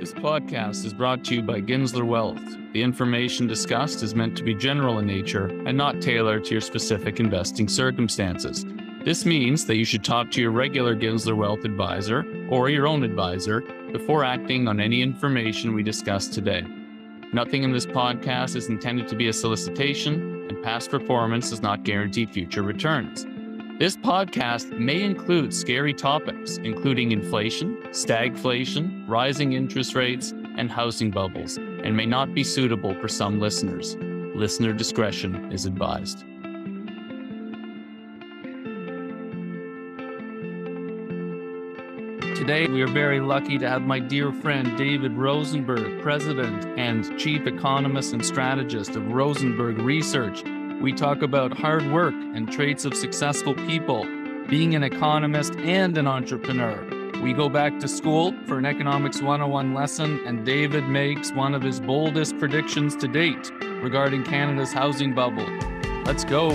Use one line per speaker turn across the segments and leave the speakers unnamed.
This podcast is brought to you by Ginsler Wealth. The information discussed is meant to be general in nature and not tailored to your specific investing circumstances. This means that you should talk to your regular Ginsler Wealth advisor or your own advisor before acting on any information we discuss today. Nothing in this podcast is intended to be a solicitation, and past performance does not guarantee future returns. This podcast may include scary topics, including inflation, stagflation, rising interest rates, and housing bubbles, and may not be suitable for some listeners. Listener discretion is advised. Today, we are very lucky to have my dear friend David Rosenberg, President and Chief Economist and Strategist of Rosenberg Research. We talk about hard work and traits of successful people, being an economist and an entrepreneur. We go back to school for an Economics 101 lesson, and David makes one of his boldest predictions to date regarding Canada's housing bubble. Let's go.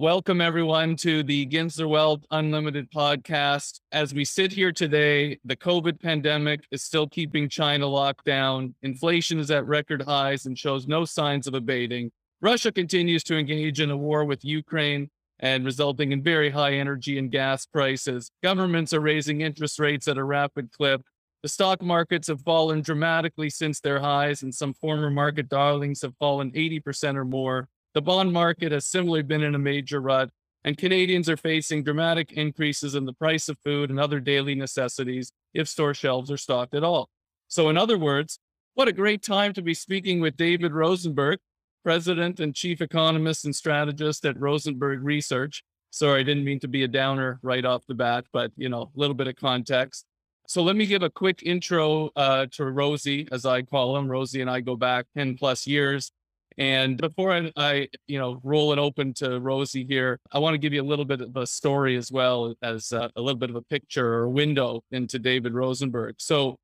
Welcome, everyone, to the Ginsler Wealth Unlimited podcast. As we sit here today, the COVID pandemic is still keeping China locked down. Inflation is at record highs and shows no signs of abating. Russia continues to engage in a war with Ukraine and resulting in very high energy and gas prices. Governments are raising interest rates at a rapid clip. The stock markets have fallen dramatically since their highs, and some former market darlings have fallen 80% or more. The bond market has similarly been in a major rut, and Canadians are facing dramatic increases in the price of food and other daily necessities if store shelves are stocked at all. So, in other words, what a great time to be speaking with David Rosenberg, President and Chief Economist and Strategist at Rosenberg Research. Sorry, I didn't mean to be a downer right off the bat, but you know, a little bit of context. So let me give a quick intro uh, to Rosie, as I call him. Rosie and I go back 10 plus years. And before I, I, you know, roll it open to Rosie here, I want to give you a little bit of a story as well as a, a little bit of a picture or a window into David Rosenberg. So,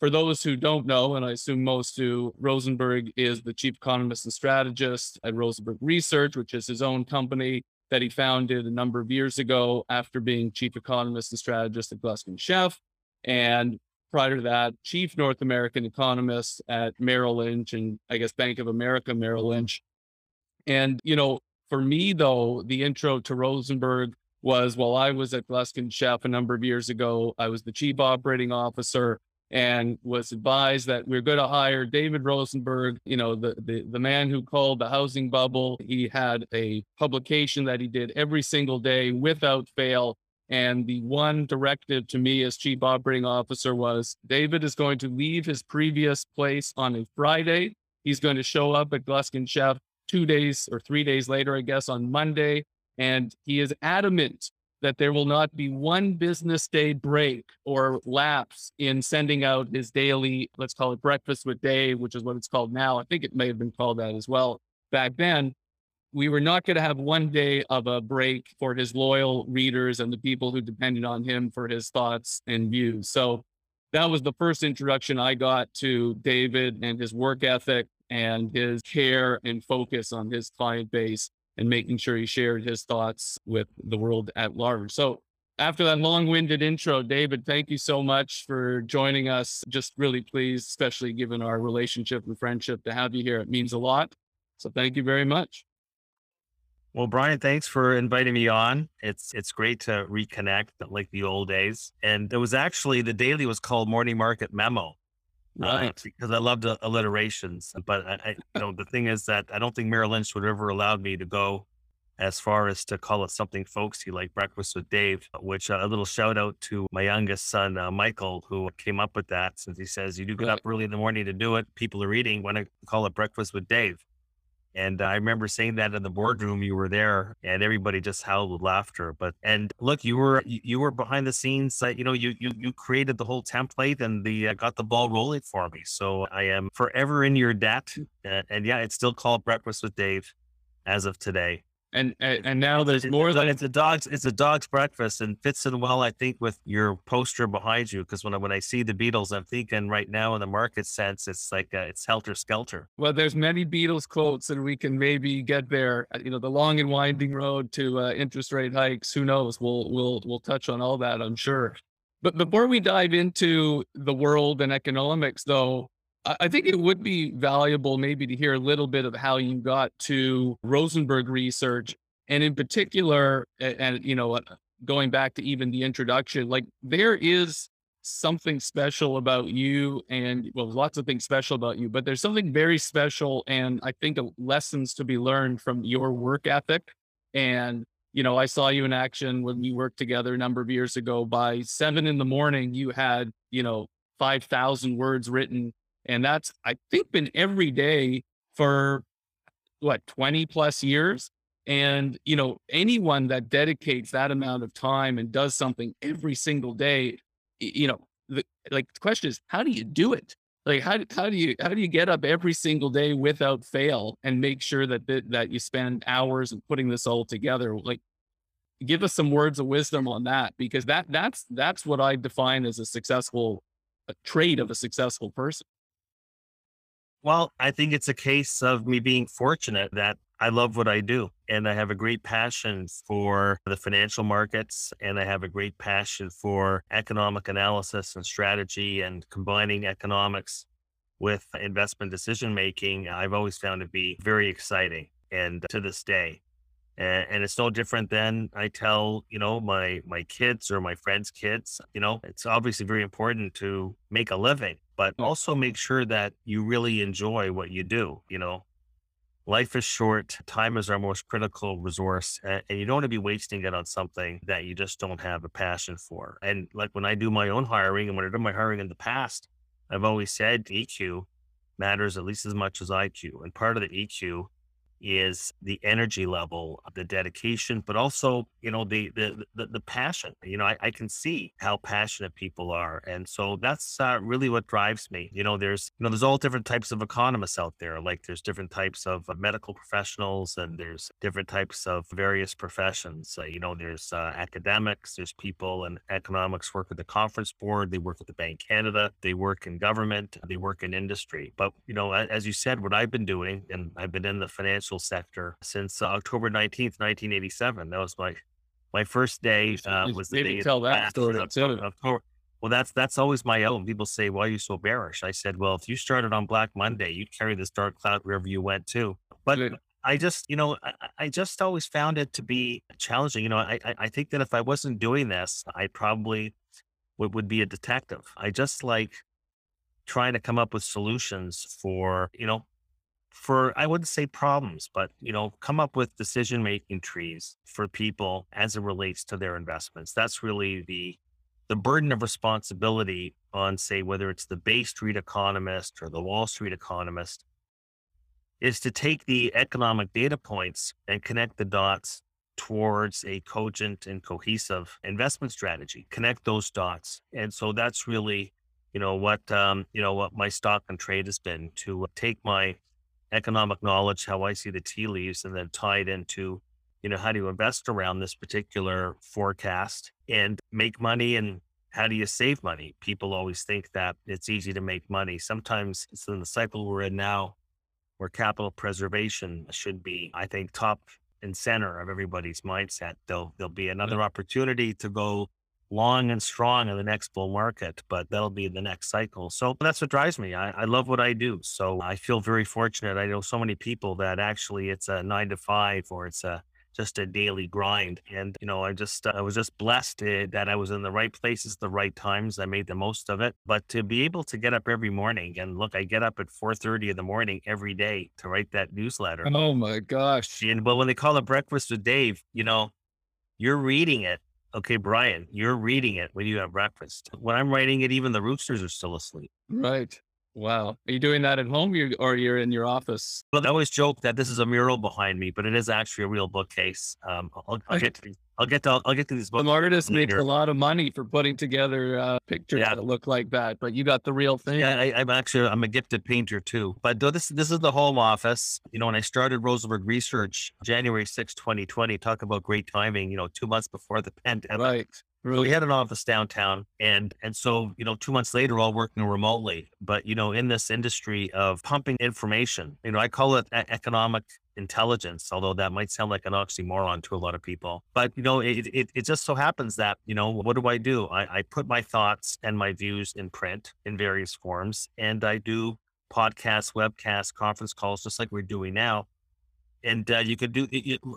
for those who don't know, and I assume most do, Rosenberg is the chief economist and strategist at Rosenberg Research, which is his own company that he founded a number of years ago after being chief economist and strategist at Gluskin Sheff. And prior to that, chief North American economist at Merrill Lynch and I guess Bank of America Merrill Lynch. And, you know, for me, though, the intro to Rosenberg was while I was at Gluskin Sheff a number of years ago, I was the chief operating officer and was advised that we are going to hire David Rosenberg, you know, the, the, the man who called the housing bubble. He had a publication that he did every single day without fail and the one directive to me as chief operating officer was David is going to leave his previous place on a Friday. He's going to show up at Gluskin Sheff two days or three days later, I guess, on Monday. And he is adamant that there will not be one business day break or lapse in sending out his daily, let's call it breakfast with Dave, which is what it's called now. I think it may have been called that as well back then we were not going to have one day of a break for his loyal readers and the people who depended on him for his thoughts and views. So that was the first introduction I got to David and his work ethic and his care and focus on his client base and making sure he shared his thoughts with the world at large. So after that long-winded intro, David, thank you so much for joining us. Just really pleased, especially given our relationship and friendship, to have you here. It means a lot. So thank you very much.
Well, Brian, thanks for inviting me on. It's it's great to reconnect like the old days. And it was actually the daily was called Morning Market Memo. Uh, right. Uh, because I loved alliterations. But I, I, you know, the thing is that I don't think Merrill Lynch would ever allowed me to go as far as to call it something folksy like Breakfast with Dave, which uh, a little shout out to my youngest son, uh, Michael, who came up with that since he says, you do get right. up early in the morning to do it. People are eating when I call it Breakfast with Dave. And I remember saying that in the boardroom. You were there, and everybody just howled with laughter. But and look, you were you were behind the scenes. Uh, you know, you you you created the whole template and the uh, got the ball rolling for me. So I am forever in your debt. Uh, and yeah, it's still called Breakfast with Dave as of today.
And, and, and now there's more
it's,
than
it's a dog's it's a dog's breakfast and fits in well, I think, with your poster behind you. Because when I when I see the Beatles, I'm thinking right now in the market sense, it's like uh, it's helter skelter.
Well, there's many Beatles quotes, and we can maybe get there. Uh, you know, the long and winding road to uh, interest rate hikes. Who knows? We'll we'll we'll touch on all that, I'm sure. But before we dive into the world and economics, though, I think it would be valuable maybe to hear a little bit of how you got to Rosenberg research. And in particular, and, you know, uh, going back to even the introduction, like there is something special about you and well, lots of things special about you, but there's something very special. And I think lessons to be learned from your work ethic. And, you know, I saw you in action when we worked together a number of years ago. By seven in the morning, you had, you know, 5,000 words written and that's, I think, been every day for what, 20 plus years. And, you know, anyone that dedicates that amount of time and does something every single day, you know, the, like the question is, how do you do it? Like, how, how do you, how do you get up every single day without fail and make sure that, that, that you spend hours and putting this all together? Like, give us some words of wisdom on that, because that, that's, that's what I define as a successful a trait of a successful person.
Well, I think it's a case of me being fortunate that I love what I do and I have a great passion for the financial markets and I have a great passion for economic analysis and strategy and combining economics with investment decision making. I've always found it to be very exciting and to this day. And, and it's no different than I tell, you know, my my kids or my friends' kids, you know, it's obviously very important to make a living but also make sure that you really enjoy what you do. You know, life is short, time is our most critical resource, and, and, you don't want to be wasting it on something that you just don't have a passion for. And like when I do my own hiring and when I did my hiring in the past, I've always said EQ matters at least as much as IQ. And part of the EQ is the energy level, the dedication, but also, you know, the the the, the passion. You know, I, I, can see how passionate people are, and so that's uh, really what drives me. You know, there's you know there's all different types of economists out there. Like there's different types of uh, medical professionals, and there's different types of various professions. Uh, you know, there's uh, academics, there's people in economics work with the conference board, they work with the Bank Canada, they work in government, they work in industry. But you know, as you said, what I've been doing, and I've been in the financial sector since uh, October 19th, 1987. That was my my first day uh, was the
day tell that story
October. Well, that's that's always my own. People say, "Why are you so bearish?" I said, "Well, if you started on Black Monday, you'd carry this dark cloud wherever you went too." But I just, you know, I, I, just always found it to be challenging. You know, I I think that if I wasn't doing this, I probably would, would be a detective. I just like trying to come up with solutions for you know for I wouldn't say problems, but you know, come up with decision making trees for people as it relates to their investments. That's really the the burden of responsibility on say whether it's the Bay Street economist or the Wall Street economist is to take the economic data points and connect the dots towards a cogent and cohesive investment strategy connect those dots and so that's really you know what um, you know what my stock and trade has been to take my economic knowledge, how I see the tea leaves, and then tie it into, you know, how do you invest around this particular forecast and make money and how do you save money? People always think that it's easy to make money. Sometimes it's in the cycle we're in now where capital preservation should be, I think, top and center of everybody's mindset. There'll there'll be another opportunity to go long and strong in the next bull market, but that'll be the next cycle. So that's what drives me. I, I, love what I do. So I feel very fortunate. I know so many people that actually it's a nine to five or it's a just a daily grind. And, you know, I just, uh, I was just blessed uh, that I was in the right places, the right times. I made the most of it. But to be able to get up every morning and look, I get up at 4.30 in the morning every day to write that newsletter.
Oh my gosh.
And, but when they call it breakfast with Dave, you know, you're reading it okay, Brian, you're reading it when you have breakfast. When I'm writing it, even the roosters are still asleep.
Right. Wow. Are you doing that at home or you're in your office?
Well, I always joke that this is a mural behind me, but it is actually a real bookcase. Um, I'll, I'll get to I'll get to I'll get to these books.
Some artists make a lot of money for putting together uh, pictures yeah. that look like that, but you got the real thing.
Yeah, I, am actually I'm a gifted painter too. But this this is the home office. You know, when I started Rosenberg Research January 6, 2020, talk about great timing. You know, two months before the pandemic.
Right.
So we had an office downtown, and and so you know, two months later, all working remotely. But you know, in this industry of pumping information, you know, I call it economic intelligence, although that might sound like an oxymoron to a lot of people. But you know, it it, it just so happens that you know, what do I do? I, I put my thoughts and my views in print in various forms, and I do podcasts, webcasts, conference calls, just like we're doing now. And uh, you could do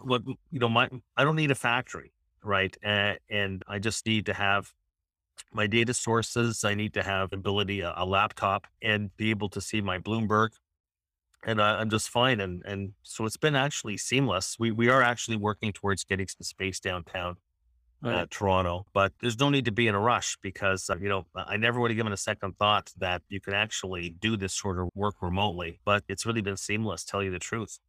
what you know. My I don't need a factory right? And, and I just need to have my data sources. I need to have ability, a, a laptop, and be able to see my Bloomberg. And I, I'm just fine. And and so it's been actually seamless. We we are actually working towards getting some space downtown. Uh, right. Uh, Toronto, but there's no need to be in a rush because uh, you know I never would have given a second thought that you can actually do this sort of work remotely. But it's really been seamless. Tell you the truth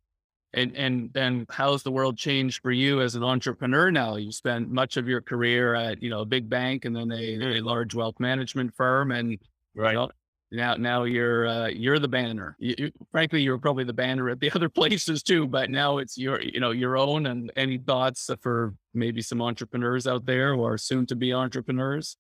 and and then how's the world changed for you as an entrepreneur now you spent much of your career at you know a big bank and then a, a large wealth management firm and right you know, now now you're uh, you're the banner you, you, frankly you were probably the banner at the other places too but now it's your you know your own and any thoughts for maybe some entrepreneurs out there or soon to be entrepreneurs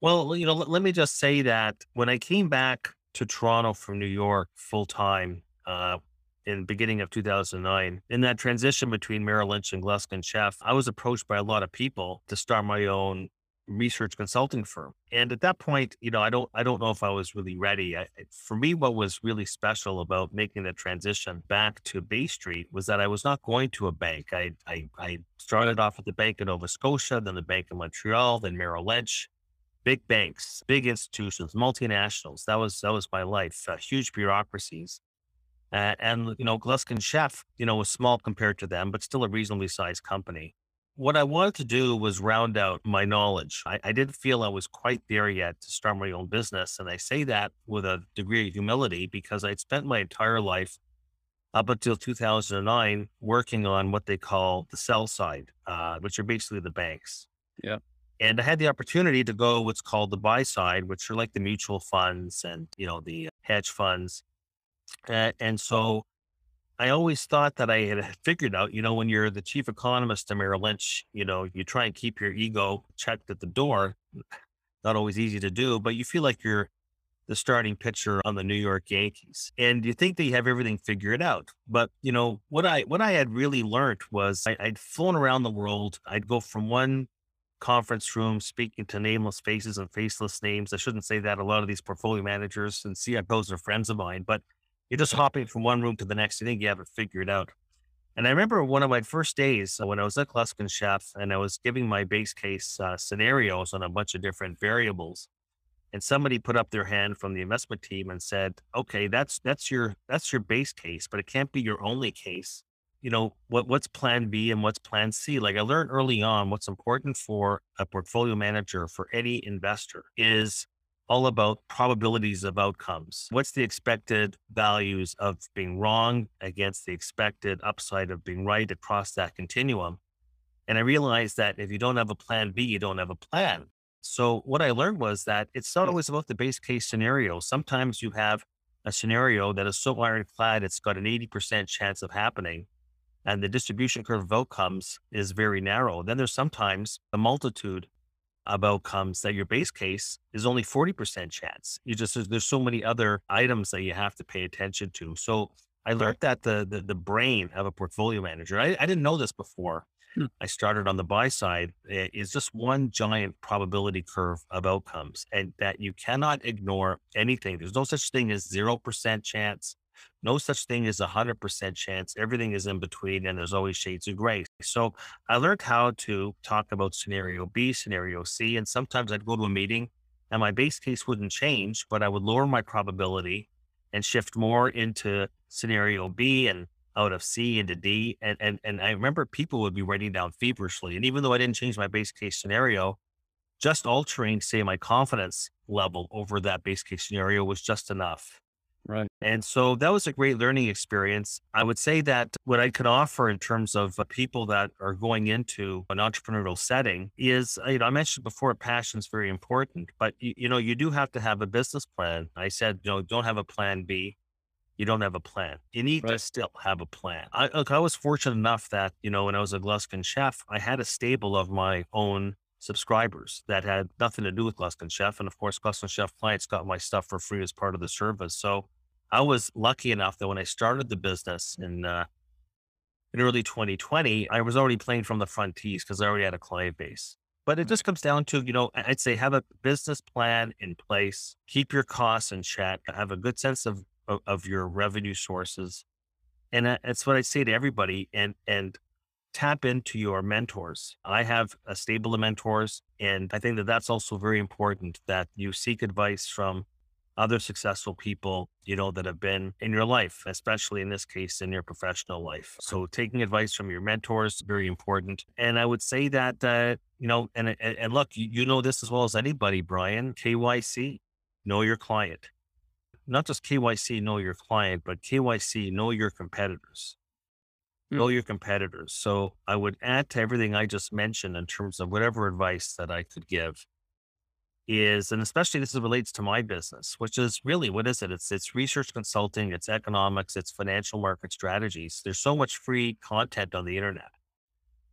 well you know let, let me just say that when i came back to toronto from new york full time uh, in beginning of 2009. In that transition between Merrill Lynch and Gluskin Sheff, I was approached by a lot of people to start my own research consulting firm. And at that point, you know, I don't, I don't know if I was really ready. I, for me, what was really special about making the transition back to Bay Street was that I was not going to a bank. I, I, I started off at the Bank of Nova Scotia, then the Bank of Montreal, then Merrill Lynch. Big banks, big institutions, multinationals. That was that was my life. Uh, huge bureaucracies. Uh, and, you know, Gluskin Sheff, you know, was small compared to them, but still a reasonably sized company. What I wanted to do was round out my knowledge. I, I didn't feel I was quite there yet to start my own business. And I say that with a degree of humility because I'd spent my entire life up until 2009 working on what they call the sell side, uh, which are basically the banks.
Yeah.
And I had the opportunity to go what's called the buy side, which are like the mutual funds and, you know, the hedge funds uh, and so I always thought that I had figured out, you know, when you're the chief economist at Merrill Lynch, you know, you try and keep your ego checked at the door. Not always easy to do, but you feel like you're the starting pitcher on the New York Yankees. And you think that you have everything figured out. But you know, what I what I had really learned was I, I'd flown around the world. I'd go from one conference room speaking to nameless faces and faceless names. I shouldn't say that. A lot of these portfolio managers and CFOs are friends of mine, but you're just hopping from one room to the next. You think you have it figured out. And I remember one of my first days uh, when I was at Gluskin Sheff and I was giving my base case uh, scenarios on a bunch of different variables. And somebody put up their hand from the investment team and said, "Okay, that's that's your that's your base case, but it can't be your only case. You know what what's Plan B and what's Plan C? Like I learned early on, what's important for a portfolio manager for any investor is all about probabilities of outcomes. What's the expected values of being wrong against the expected upside of being right across that continuum? And I realized that if you don't have a plan B, you don't have a plan. So what I learned was that it's not hmm. always about the base case scenario. Sometimes you have a scenario that is so ironclad, it's got an 80% chance of happening. And the distribution curve of outcomes is very narrow. Then there's sometimes a multitude of outcomes that your base case is only 40% chance. You just, there's, there's so many other items that you have to pay attention to. So I learned that the, the, the brain of a portfolio manager, I, I didn't know this before. Hmm. I started on the buy side is just one giant probability curve of outcomes and that you cannot ignore anything. There's no such thing as 0% chance no such thing as a 100% chance. Everything is in between and there's always shades of gray. So I learned how to talk about scenario B, scenario C, and sometimes I'd go to a meeting and my base case wouldn't change, but I would lower my probability and shift more into scenario B and out of C into D. And, and, and I remember people would be writing down feverishly. And even though I didn't change my base case scenario, just altering, say, my confidence level over that base case scenario was just enough.
Right.
And so that was a great learning experience. I would say that what I could offer in terms of uh, people that are going into an entrepreneurial setting is, uh, you know, I mentioned before, passion is very important, but you, you know, you do have to have a business plan. I said, you know, don't have a plan B. You don't have a plan. You need right. to still have a plan. I, look, I was fortunate enough that, you know, when I was a Gluskin Sheff, I had a stable of my own subscribers that had nothing to do with Gluskin Sheff. And of course, Gluskin Sheff clients got my stuff for free as part of the service. So I was lucky enough that when I started the business in uh, in early 2020, I was already playing from the front tees because I already had a client base. But it just comes down to, you know, I'd say have a business plan in place, keep your costs in check, have a good sense of of, of your revenue sources, and that's what I say to everybody. And and tap into your mentors. I have a stable of mentors, and I think that that's also very important that you seek advice from other successful people, you know, that have been in your life, especially in this case, in your professional life. So taking advice from your mentors, very important. And I would say that, uh, you know, and, and, and look, you, you know this as well as anybody, Brian, KYC, know your client. Not just KYC, know your client, but KYC, know your competitors know your competitors. So I would add to everything I just mentioned in terms of whatever advice that I could give is, and especially this relates to my business, which is really what is it? It's it's research consulting, it's economics, it's financial market strategies. There's so much free content on the internet.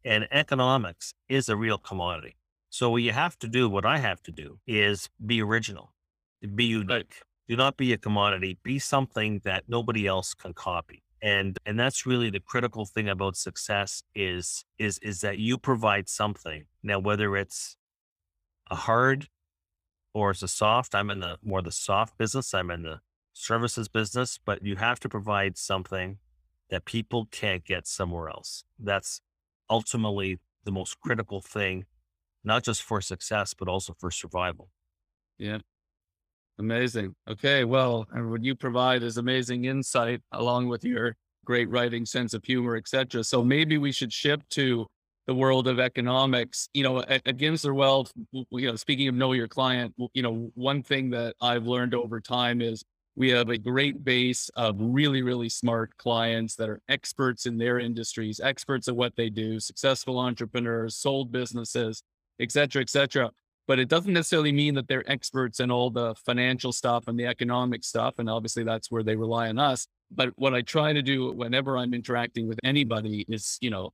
And economics is a real commodity. So what you have to do, what I have to do is be original, be unique. Right. Do not be a commodity. Be something that nobody else can copy and and that's really the critical thing about success is is is that you provide something now whether it's a hard or it's a soft i'm in the more the soft business i'm in the services business but you have to provide something that people can't get somewhere else that's ultimately the most critical thing not just for success but also for survival
yeah Amazing. Okay. Well, and what you provide is amazing insight along with your great writing, sense of humor, etc. So maybe we should shift to the world of economics. You know, at, at Wealth, you know, speaking of know your client, you know, one thing that I've learned over time is we have a great base of really, really smart clients that are experts in their industries, experts at what they do, successful entrepreneurs, sold businesses, et cetera, et cetera but it doesn't necessarily mean that they're experts in all the financial stuff and the economic stuff. And obviously that's where they rely on us. But what I try to do whenever I'm interacting with anybody is, you know,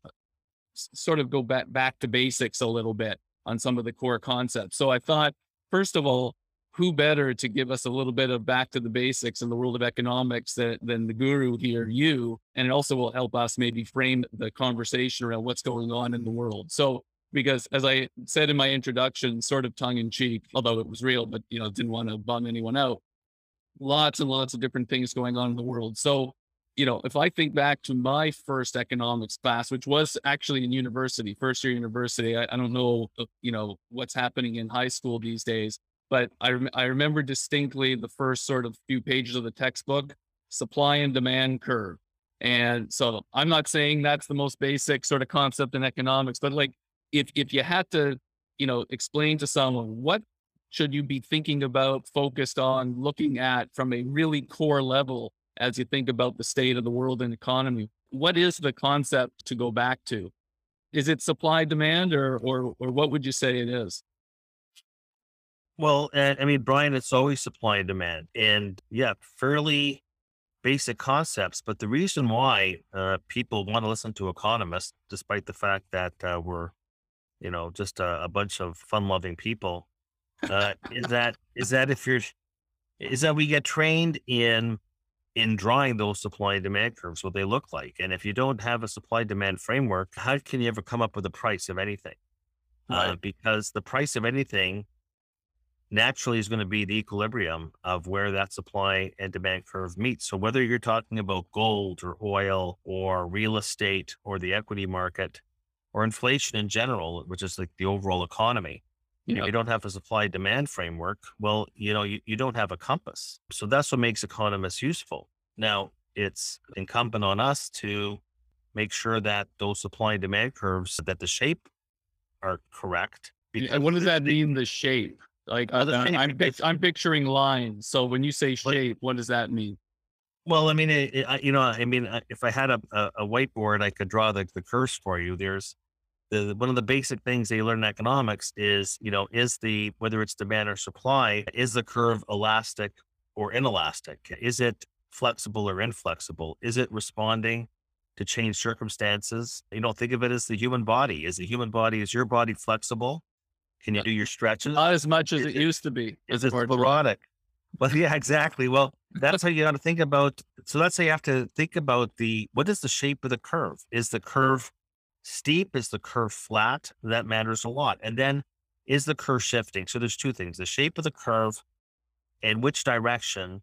sort of go back, back to basics a little bit on some of the core concepts. So I thought, first of all, who better to give us a little bit of back to the basics in the world of economics than, than the guru here, you, and it also will help us maybe frame the conversation around what's going on in the world. So because as I said in my introduction, sort of tongue in cheek, although it was real, but you know, didn't want to bum anyone out. Lots and lots of different things going on in the world. So, you know, if I think back to my first economics class, which was actually in university, first year university, I, I don't know, uh, you know, what's happening in high school these days, but I, rem- I remember distinctly the first sort of few pages of the textbook, supply and demand curve. And so I'm not saying that's the most basic sort of concept in economics, but like if if you had to, you know, explain to someone what should you be thinking about, focused on, looking at from a really core level as you think about the state of the world and economy, what is the concept to go back to? Is it supply demand, or or or what would you say it is?
Well, I mean, Brian, it's always supply and demand, and yeah, fairly basic concepts. But the reason why uh, people want to listen to economists, despite the fact that uh, we're you know, just a, a bunch of fun loving people. Uh, is that is that if you're is that we get trained in in drawing those supply and demand curves, what they look like. And if you don't have a supply demand framework, how can you ever come up with a price of anything? Uh, right. Uh, because the price of anything naturally is going to be the equilibrium of where that supply and demand curve meets. So whether you're talking about gold or oil or real estate or the equity market, or inflation in general, which is like the overall economy. If you don't have a supply demand framework, well, you know, you, you don't have a compass. So that's what makes economists useful. Now, it's incumbent on us to make sure that those supply and demand curves, that the shape are correct.
And what does that mean, the shape? Like uh, I'm, I'm picturing lines. So when you say shape, what does that mean?
Well, I mean, it, it, you know, I mean, if I had a, a, a whiteboard, I could draw the, the curves for you. There's the one of the basic things they learn in economics is, you know, is the whether it's demand or supply, is the curve elastic or inelastic? Is it flexible or inflexible? Is it responding to change circumstances? You know, think of it as the human body. Is the human body, is your body flexible? Can you do your stretches?
Not as much as is it, used to be.
Is it sclerotic? Well, yeah, exactly. Well, that's how you got to think about. So let's say you have to think about the what is the shape of the curve? Is the curve steep? Is the curve flat? That matters a lot. And then is the curve shifting? So there's two things: the shape of the curve and which direction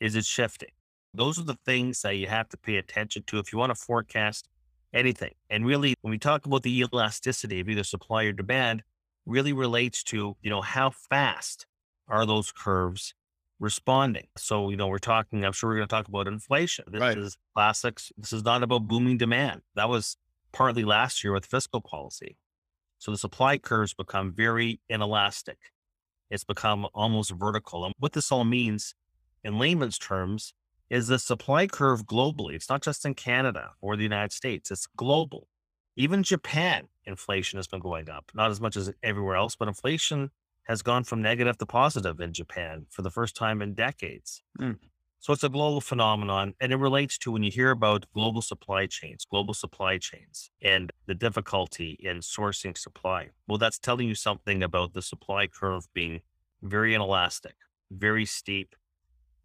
is it shifting. Those are the things that you have to pay attention to if you want to forecast anything. And really, when we talk about the elasticity of either supply or demand, really relates to you know how fast are those curves responding. So, you know, we're talking, I'm sure we're going to talk about inflation. This right. is classics. This is not about booming demand. That was partly last year with fiscal policy. So the supply curves become very inelastic. It's become almost vertical. And what this all means in layman's terms is the supply curve globally. It's not just in Canada or the United States, it's global. Even Japan, inflation has been going up, not as much as everywhere else, but inflation has gone from negative to positive in Japan for the first time in decades. Mm. So it's a global phenomenon. And it relates to when you hear about global supply chains, global supply chains, and the difficulty in sourcing supply. Well, that's telling you something about the supply curve being very inelastic, very steep,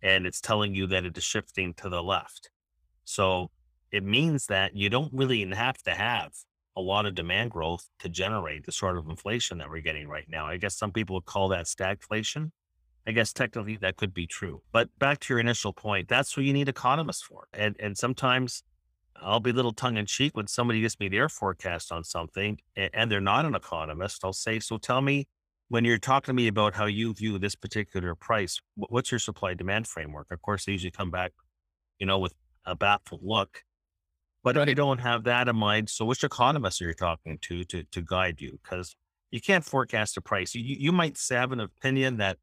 and it's telling you that it is shifting to the left. So it means that you don't really have to have a lot of demand growth to generate the sort of inflation that we're getting right now. I guess some people would call that stagflation. I guess technically that could be true. But back to your initial point, that's what you need economists for. And and sometimes I'll be a little tongue in cheek when somebody gives me their forecast on something and, and they're not an economist. I'll say, so tell me when you're talking to me about how you view this particular price, what's your supply demand framework? Of course, they usually come back, you know, with a baffled look but I don't have that in mind. So which economists are you talking to to to guide you? Because you can't forecast a price. You you might have an opinion that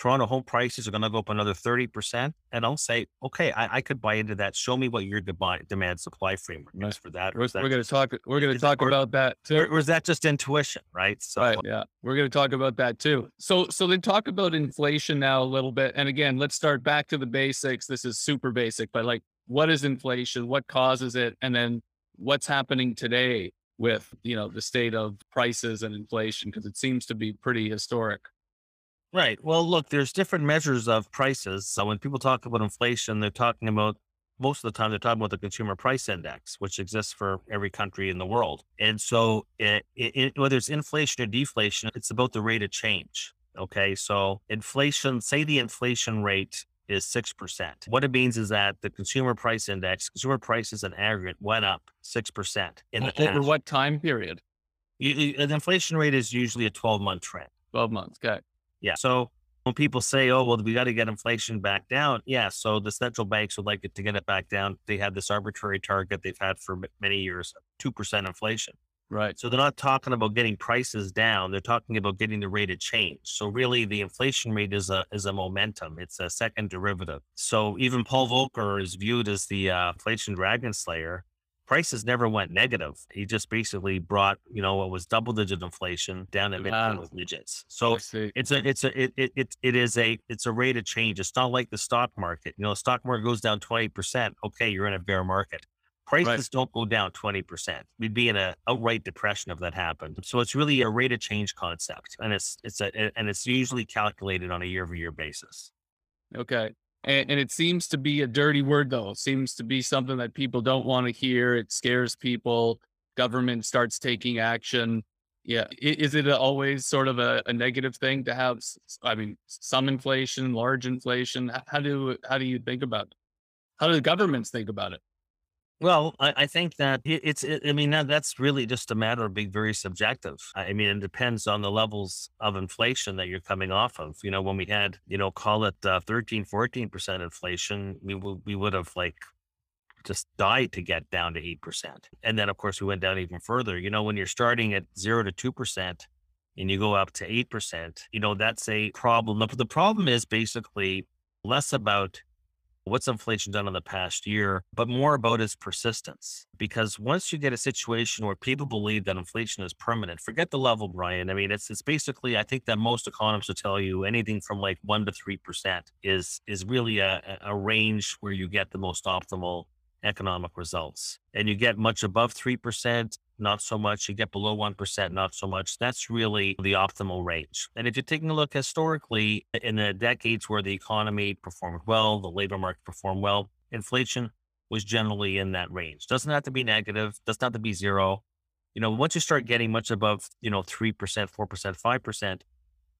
Toronto home prices are going to go up another 30%. And I'll say, okay, I, I could buy into that. Show me what your demand, demand supply framework is for that.
We're, we're going to talk, we're going to talk about that
too. Or, or, is that just intuition? Right.
So, right, yeah, we're going to talk about that too. So, so then talk about inflation now a little bit. And again, let's start back to the basics. This is super basic, but like what is inflation, what causes it, and then what's happening today with you know the state of prices and inflation because it seems to be pretty historic.
Right. Well, look, there's different measures of prices. So when people talk about inflation, they're talking about most of the time they're talking about the consumer price index, which exists for every country in the world. And so, eh, it, it, whether it's inflation or deflation, it's about the rate of change. Okay. So, inflation, say the inflation rate is 6%. What it means is that the consumer price index, consumer prices in aggregate went up 6% in the
Over what time period?
You, an inflation rate is usually a 12 month trend.
12 months. Okay.
Yeah. So when people say, oh, well, we got to get inflation back down. Yeah. So the central banks would like it to get it back down. They have this arbitrary target they've had for many years, 2% inflation.
Right.
So they're not talking about getting prices down. They're talking about getting the rate of change. So really the inflation rate is a is a momentum. It's a second derivative. So even Paul Volcker is viewed as the uh, inflation dragon slayer. Prices never went negative. He just basically brought, you know, what was double digit inflation down to mid digits. So it's a it's a it, it it it is a it's a rate of change. It's not like the stock market. You know, the stock market goes down 20%. Okay, you're in a bear market Prices right. don't go down 20%. We'd be in an outright depression if that happened. So it's really a rate of change concept. And it's it's a and it's usually calculated on a year over year basis.
Okay. And, and it seems to be a dirty word though. It seems to be something that people don't want to hear. It scares people. Government starts taking action. Yeah. Is it always sort of a, a negative thing to have, I mean, some inflation, large inflation? How do, how do you think about it? How do the governments think about it?
Well, I, I think that it's, it, I mean, that, that's really just a matter of being very subjective. I mean, it depends on the levels of inflation that you're coming off of. You know, when we had, you know, call it uh, 13, 14% inflation, we, w- we would have like just died to get down to 8%. And then, of course, we went down even further. You know, when you're starting at zero to 2%, and you go up to 8%, you know, that's a problem. The problem is basically less about what's inflation done in the past year, but more about its persistence. Because once you get a situation where people believe that inflation is permanent, forget the level, Brian. I mean, it's it's basically I think that most economists will tell you anything from like one to three percent is is really a, a range where you get the most optimal economic results. And you get much above 3%, not so much. You get below 1%, not so much. That's really the optimal range. And if you're taking a look historically in the decades where the economy performed well, the labor market performed well, inflation was generally in that range. Doesn't have to be negative, doesn't have to be zero. You know, once you start getting much above, you know, 3%, 4%, 5%,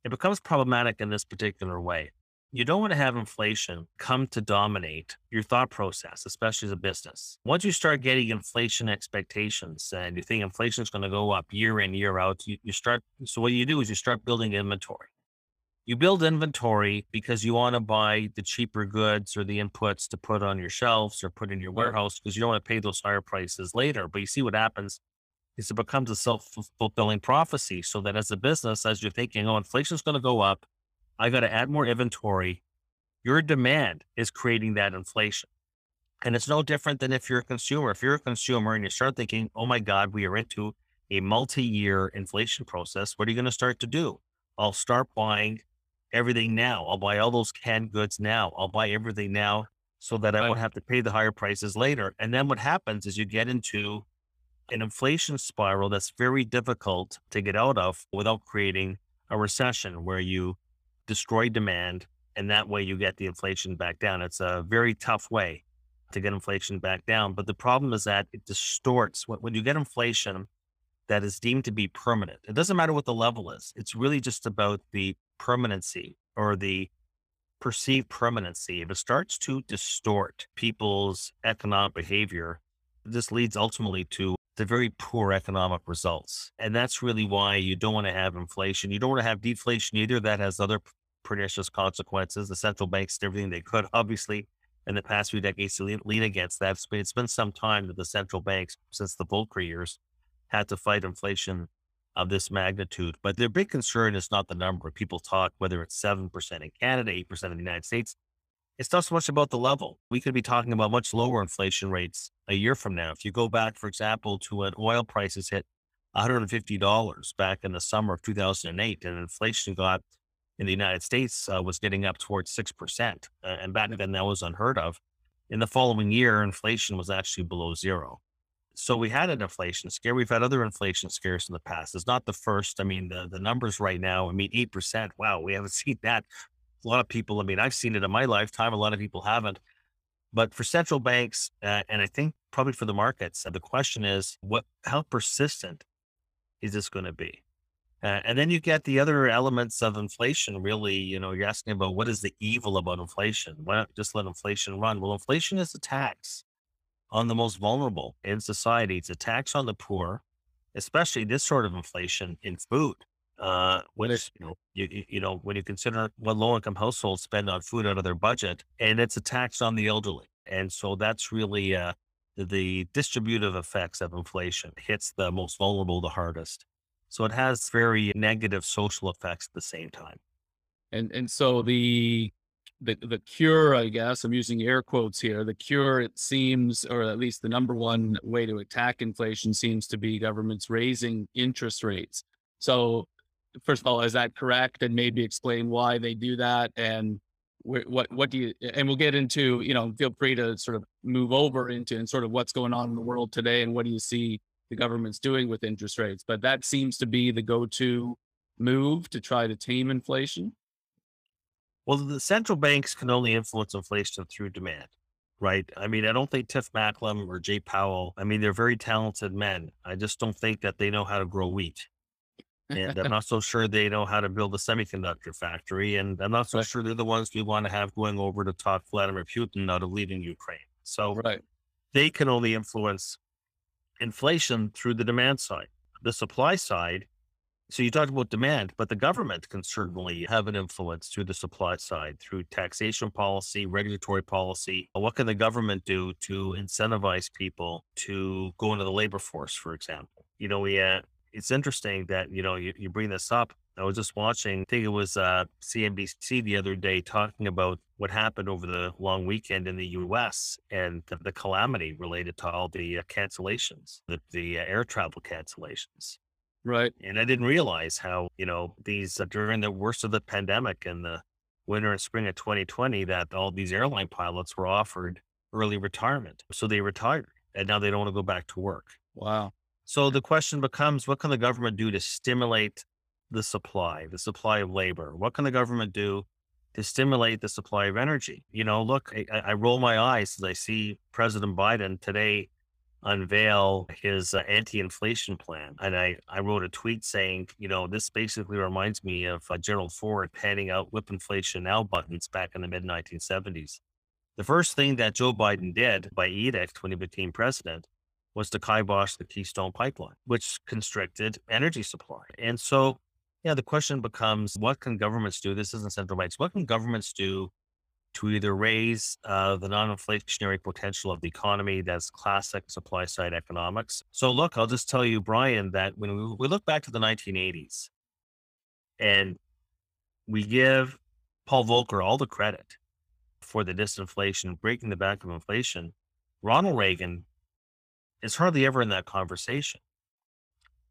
it becomes problematic in this particular way you don't want to have inflation come to dominate your thought process, especially as a business. Once you start getting inflation expectations and you think inflation is going to go up year in, year out, you, you start. So, what you do is you start building inventory. You build inventory because you want to buy the cheaper goods or the inputs to put on your shelves or put in your warehouse because you don't want to pay those higher prices later. But you see what happens is it becomes a self fulfilling prophecy. So that as a business, as you're thinking, oh, inflation is going to go up, I got to add more inventory. Your demand is creating that inflation. And it's no different than if you're a consumer. If you're a consumer and you start thinking, oh my God, we are into a multi year inflation process, what are you going to start to do? I'll start buying everything now. I'll buy all those canned goods now. I'll buy everything now so that I won't have to pay the higher prices later. And then what happens is you get into an inflation spiral that's very difficult to get out of without creating a recession where you destroy demand. And that way you get the inflation back down. It's a very tough way to get inflation back down. But the problem is that it distorts when you get inflation that is deemed to be permanent. It doesn't matter what the level is. It's really just about the permanency or the perceived permanency. If it starts to distort people's economic behavior, this leads ultimately to the very poor economic results. And that's really why you don't want to have inflation. You don't want to have deflation either. That has other pernicious consequences. The central banks did everything they could, obviously, in the past few decades to lean, against that. It's been some time that the central banks, since the Volcker years, had to fight inflation of this magnitude. But their big concern is not the number. People talk whether it's 7% in Canada, 8% in the United States. It's not so much about the level. We could be talking about much lower inflation rates a year from now. If you go back, for example, to when oil prices hit $150 back in the summer of 2008 and inflation got in the United States uh, was getting up towards 6%. Uh, and back then that was unheard of. In the following year, inflation was actually below zero. So we had an inflation scare. We've had other inflation scares in the past. It's not the first. I mean, the, the numbers right now, I mean, 8%. Wow, we haven't seen that. A lot of people, I mean, I've seen it in my lifetime. A lot of people haven't. But for central banks, uh, and I think probably for the markets, uh, the question is, what? How persistent is this going to be? Uh, and then you get the other elements of inflation. Really, you know, you're asking about what is the evil about inflation? Why not just let inflation run? Well, inflation is a tax on the most vulnerable in society. It's a tax on the poor, especially this sort of inflation in food. Uh, which you know, you, you know, when you consider what low income households spend on food out of their budget, and it's a tax on the elderly, and so that's really uh, the distributive effects of inflation hits the most vulnerable the hardest. So it has very negative social effects at the same time.
And and so the the the cure, I guess, I'm using air quotes here. The cure, it seems, or at least the number one way to attack inflation seems to be governments raising interest rates. So, first of all, is that correct? And maybe explain why they do that and what what do you and we'll get into you know feel free to sort of move over into and sort of what's going on in the world today and what do you see the government's doing with interest rates, but that seems to be the go-to move to try to tame inflation.
Well, the central banks can only influence inflation through demand, right? I mean, I don't think Tiff Macklem or Jay Powell, I mean, they're very talented men. I just don't think that they know how to grow wheat. And I'm not so sure they know how to build a semiconductor factory. And I'm not so right. sure they're the ones we want to have going over to talk Vladimir Putin out of leaving Ukraine. So right. they can only influence inflation through the demand side. The supply side, so you talked about demand, but the government can certainly have an influence through the supply side through taxation policy, regulatory policy. What can the government do to incentivize people to go into the labor force, for example? You know, we uh, it's interesting that you know you, you bring this up. I was just watching, I think it was uh, CNBC the other day talking about what happened over the long weekend in the US and the, the calamity related to all the uh, cancellations, the, the uh, air travel cancellations.
Right.
And I didn't realize how, you know, these uh, during the worst of the pandemic and the winter and spring of 2020, that all these airline pilots were offered early retirement. So they retired and now they don't want to go back to work.
Wow.
So the question becomes what can the government do to stimulate the supply, the supply of labor? What can the government do to stimulate the supply of energy? You know, look, I, I roll my eyes as I see President Biden today unveil his uh, anti-inflation plan. And I, I wrote a tweet saying, you know, this basically reminds me of uh, Gerald Ford handing out whip inflation now buttons back in the mid 1970s. The first thing that Joe Biden did by edict when he became president was to kibosh the Keystone Pipeline, which constricted energy supply. And so yeah, the question becomes what can governments do? This isn't central banks. What can governments do to either raise uh, the non inflationary potential of the economy? That's classic supply side economics. So, look, I'll just tell you, Brian, that when we, we look back to the 1980s and we give Paul Volcker all the credit for the disinflation, breaking the back of inflation, Ronald Reagan is hardly ever in that conversation.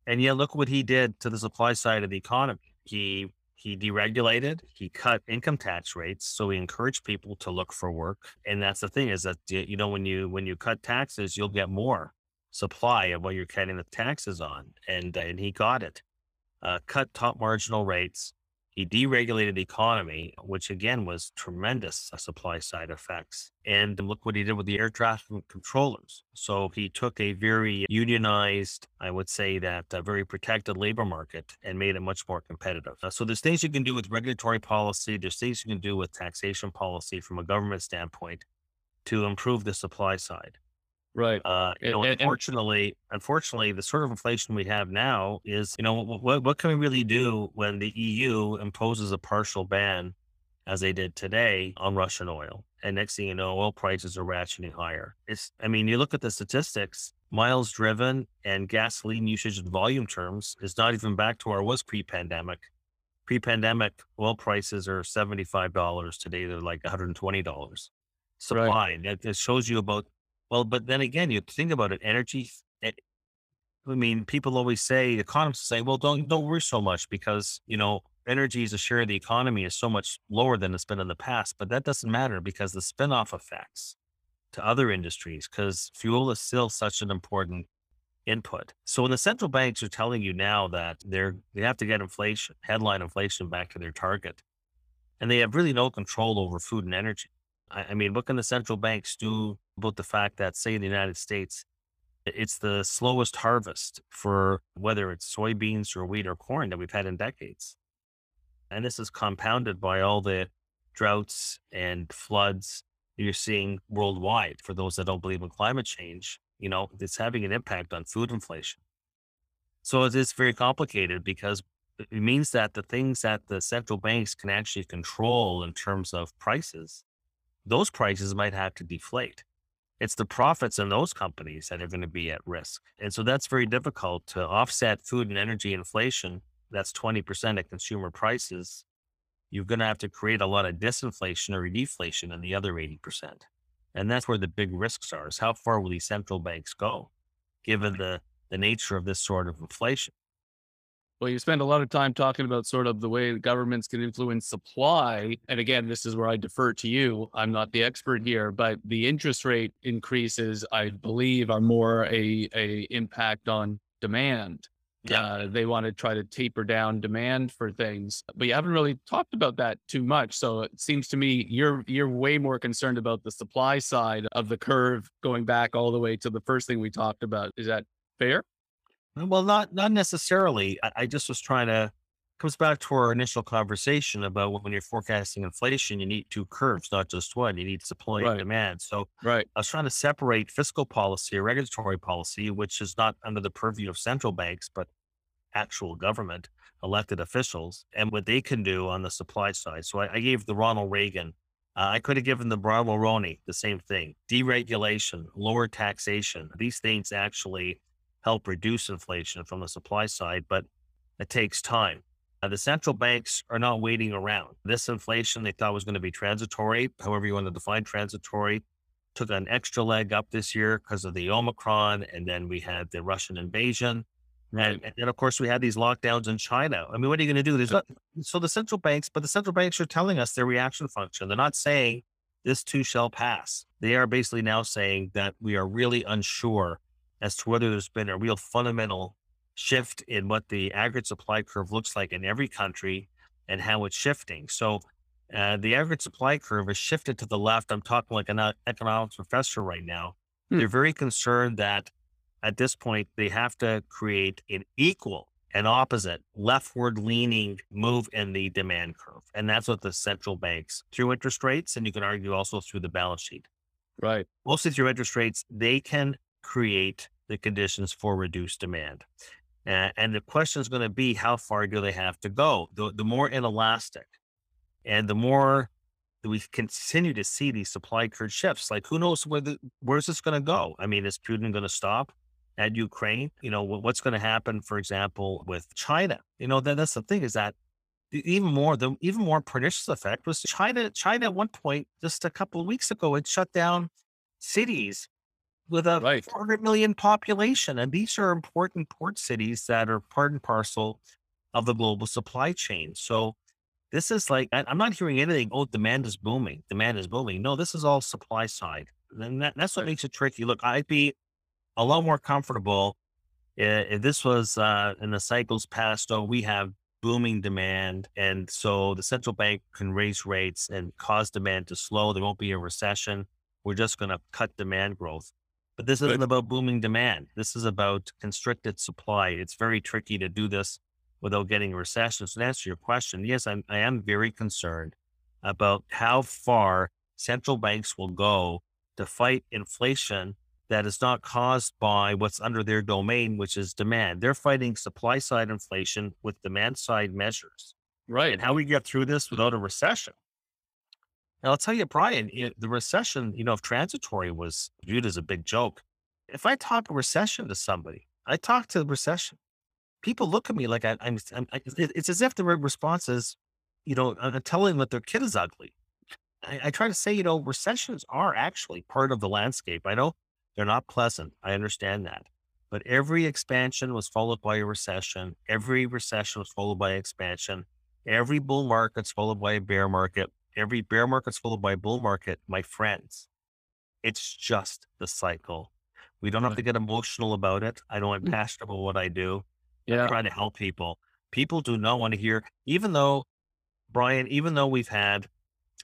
And yet, look what he did to the supply side of the economy. He he deregulated. He cut income tax rates, so he encouraged people to look for work. And that's the thing is that you know when you when you cut taxes, you'll get more supply of what you're cutting the taxes on, and and he got it. Uh, cut top marginal rates, he deregulated the economy, which again was tremendous uh, supply side effects. And look what he did with the air traffic controllers. So he took a very unionized, I would say that a very protected labor market and made it much more competitive. Uh, so there's things you can do with regulatory policy. There's things you can do with taxation policy from a government standpoint to improve the supply side.
Right.
Uh, you know, and, unfortunately, and, unfortunately, the sort of inflation we have now is, you know, what what can we really do when the EU imposes a partial ban, as they did today, on Russian oil? And next thing you know, oil prices are ratcheting higher. It's, I mean, you look at the statistics, miles driven and gasoline usage in volume terms is not even back to where it was pre-pandemic. Pre-pandemic, oil prices are seventy-five dollars today; they're like one hundred and twenty dollars. Supply. Right. That, that shows you about well, but then again, you think about it, energy. It, I mean, people always say, economists say, well, don't don't worry so much because you know energy as a share of the economy is so much lower than it's been in the past. But that doesn't matter because the spinoff effects to other industries, because fuel is still such an important input. So when the central banks are telling you now that they're they have to get inflation, headline inflation back to their target, and they have really no control over food and energy. I, I mean, what can the central banks do about the fact that, say, in the United States, it's the slowest harvest for whether it's soybeans or wheat or corn that we've had in decades. And this is compounded by all the droughts and floods you're seeing worldwide. For those that don't believe in climate change, you know, it's having an impact on food inflation. So it is very complicated because it means that the things that the central banks can actually control in terms of prices those prices might have to deflate. It's the profits in those companies that are going to be at risk. And so that's very difficult to offset food and energy inflation. That's 20% of consumer prices. You're going to have to create a lot of disinflation or deflation in the other 80%. And that's where the big risks are is how far will these central banks go given the, the nature of this sort of inflation?
Well, you spend a lot of time talking about sort of the way governments can influence supply. And again, this is where I defer to you. I'm not the expert here, but the interest rate increases, I believe, are more a, a impact on demand. Yeah. Uh, they want to try to taper down demand for things, but you haven't really talked about that too much. So it seems to me you're you're way more concerned about the supply side of the curve going back all the way to the first thing we talked about. Is that fair?
Uh, well, not not necessarily. I, I just was trying to comes back to our initial conversation about when you're forecasting inflation, you need two curves, not just one. You need supply right. and demand. So
right.
I was trying to separate fiscal policy or regulatory policy, which is not under the purview of central banks, but actual government, elected officials, and what they can do on the supply side. So I, I gave the Ronald Reagan. Uh, I could have given the Brian Mulroney the same thing: deregulation, lower taxation. These things actually help reduce inflation from the supply side, but it takes time. Uh, the central banks are not waiting around. This inflation they thought was going to be transitory, however you want to define transitory, took an extra leg up this year because of the Omicron. And then we had the Russian invasion. And, and then, of course, we had these lockdowns in China. I mean, what are you going to do? There's not, so the central banks, but the central banks are telling us their reaction function. They're not saying this too shall pass. They are basically now saying that we are really unsure as to whether there's been a real fundamental shift in what the aggregate supply curve looks like in every country and how it's shifting. So uh, the aggregate supply curve has shifted to the left. I'm talking like an economics professor right now. Hmm. They're very concerned that at this point they have to create an equal and opposite leftward leaning move in the demand curve. And that's what the central banks through interest rates, and you can argue also through the balance sheet.
Right.
Mostly through interest rates, they can create the conditions for reduced demand. Uh, and the question is going to be how far do they have to go? The, the more inelastic and the more we continue to see these supply curve shifts, like who knows where the, where's this going to go? I mean, is Putin going to stop? at Ukraine. You know, what's going to happen, for example, with China? You know, that, that's the thing is that even more, the even more pernicious effect was China. China at one point, just a couple of weeks ago, it shut down cities with a right. 400 million population. And these are important port cities that are part and parcel of the global supply chain. So this is like, I'm not hearing anything, oh, demand is booming. Demand is booming. No, this is all supply side. And that, that's what makes it tricky. Look, I'd be a lot more comfortable if this was uh, in the cycles past. Oh, we have booming demand, and so the central bank can raise rates and cause demand to slow. There won't be a recession. We're just going to cut demand growth. But this isn't about booming demand. This is about constricted supply. It's very tricky to do this without getting a recession. So to answer your question, yes, I'm, I am very concerned about how far central banks will go to fight inflation that is not caused by what's under their domain, which is demand. They're fighting supply side inflation with demand side measures.
Right.
And how we get through this without a recession. Now, I'll tell you, Brian, it, the recession, you know, if transitory was viewed as a big joke, if I talk a recession to somebody, I talk to the recession, people look at me like I, am it's as if the response is, you know, I'm telling them that their kid is ugly. I, I try to say, you know, recessions are actually part of the landscape. I know they're not pleasant. I understand that. But every expansion was followed by a recession. Every recession was followed by expansion. Every bull market's followed by a bear market. Every bear market's followed by a bull market. My friends, it's just the cycle. We don't have to get emotional about it. I know I'm mm. passionate about what I do. Yeah. I try to help people. People do not want to hear, even though, Brian, even though we've had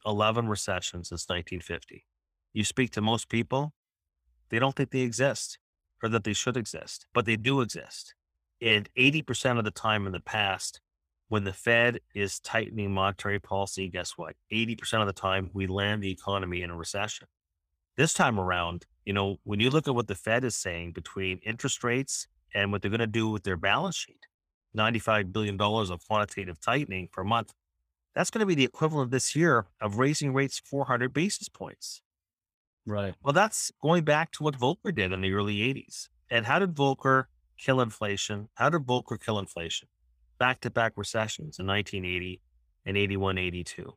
11 recessions since 1950, you speak to most people, they don't think they exist or that they should exist, but they do exist. And 80% of the time in the past, when the Fed is tightening monetary policy, guess what? 80% of the time, we land the economy in a recession. This time around, you know, when you look at what the Fed is saying between interest rates and what they're going to do with their balance sheet, $95 billion of quantitative tightening per month, that's going to be the equivalent this year of raising rates 400 basis points.
Right.
Well, that's going back to what Volcker did in the early 80s. And how did Volcker kill inflation? How did Volcker kill inflation? Back to back recessions in 1980 and 81, 82.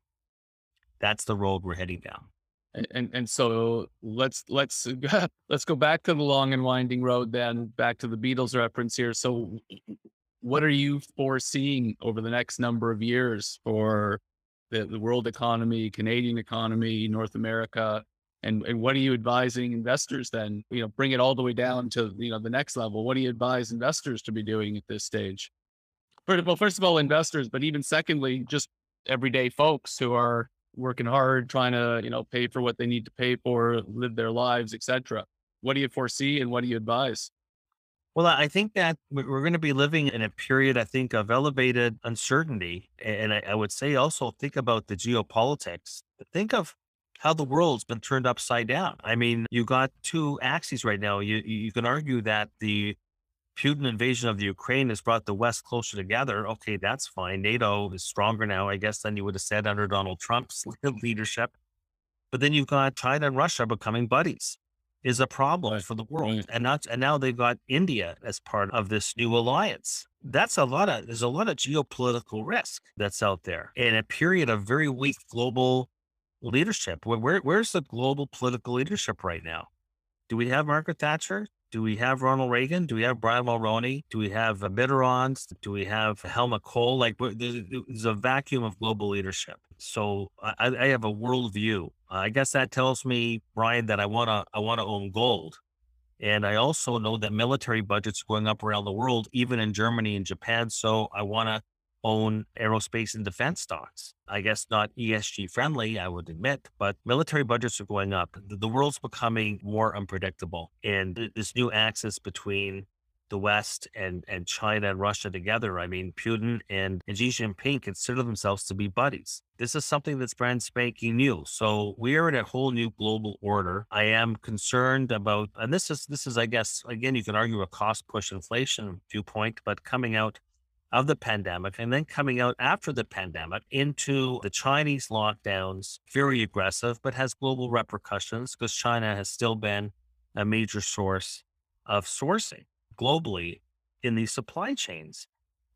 That's the road we're heading down.
And and so let's let's let's go back to the long and winding road then back to the Beatles reference here. So what are you foreseeing over the next number of years for the, the world economy, Canadian economy, North America? and and what are you advising investors then you know bring it all the way down to you know the next level what do you advise investors to be doing at this stage well first of all investors but even secondly just everyday folks who are working hard trying to you know pay for what they need to pay for live their lives etc what do you foresee and what do you advise
well, I think that we're going to be living in a period, I think, of elevated uncertainty. And I, would say also think about the geopolitics. Think of how the world's been turned upside down. I mean, you got two axes right now. You you can argue that the Putin invasion of the Ukraine has brought the West closer together. Okay, that's fine. NATO is stronger now, I guess, than you would have said under Donald Trump's leadership. But then you've got China and Russia becoming buddies. is a problem for the world. And not, and now they've got India as part of this new alliance. That's a lot of there's a lot of geopolitical risk that's out there in a period of very weak global leadership. Where, where where's the global political leadership right now? Do we have Margaret Thatcher? Do we have Ronald Reagan? Do we have Brian Mulroney? Do we have Mitterrand? Do we have Helmut Kohl? Like there's a vacuum of global leadership. So I, I have a worldview. I guess that tells me, Brian, that I want to I want to own gold. And I also know that military budgets are going up around the world, even in Germany and Japan. So I want to own aerospace and defense stocks. I guess not ESG friendly, I would admit, but military budgets are going up. The, world's becoming more unpredictable. And this new axis between the West and, and China and Russia together, I mean, Putin and, and Xi Jinping consider themselves to be buddies. This is something that's brand spanking new. So we are in a whole new global order. I am concerned about, and this is, this is, I guess, again, you can argue a cost push inflation viewpoint, but coming out of the pandemic and then coming out after the pandemic into the Chinese lockdowns, very aggressive, but has global repercussions because China has still been a major source of sourcing globally in these supply chains.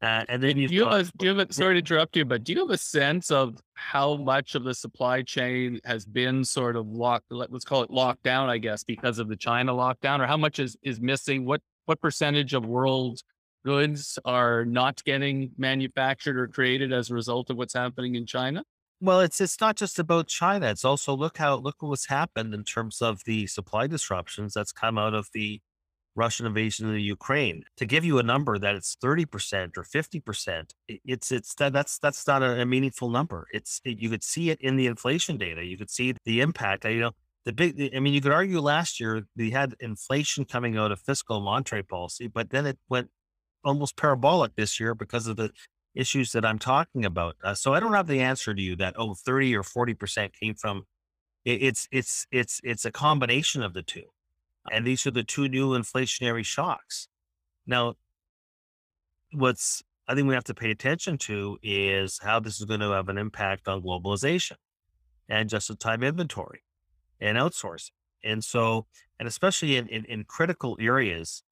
Uh, and then
you do you, have a, do you have a, sorry to interrupt you, but do you have a sense of how much of the supply chain has been sort of locked, let's call it locked down, I guess, because of the China lockdown, or how much is, is missing? What, what percentage of world goods are not getting manufactured or created as a result of what's happening in China?
Well, it's it's not just about China. It's also look how look what's happened in terms of the supply disruptions that's come out of the Russian invasion of the Ukraine. To give you a number that it's thirty percent or fifty percent, it's it's that that's that's not a, a meaningful number. It's it, you could see it in the inflation data. You could see the impact. Uh, you know, the big. I mean, you could argue last year we had inflation coming out of fiscal monetary policy, but then it went almost parabolic this year because of the issues that I'm talking about. Uh, so I don't have the answer to you that oh 30 or 40 percent came from. It, it's it's it's it's a combination of the two, and these are the two new inflationary shocks. Now, what's I think we have to pay attention to is how this is going to have an impact on globalization and just-in-time inventory and outsourcing. And so, and especially in, in, in critical areas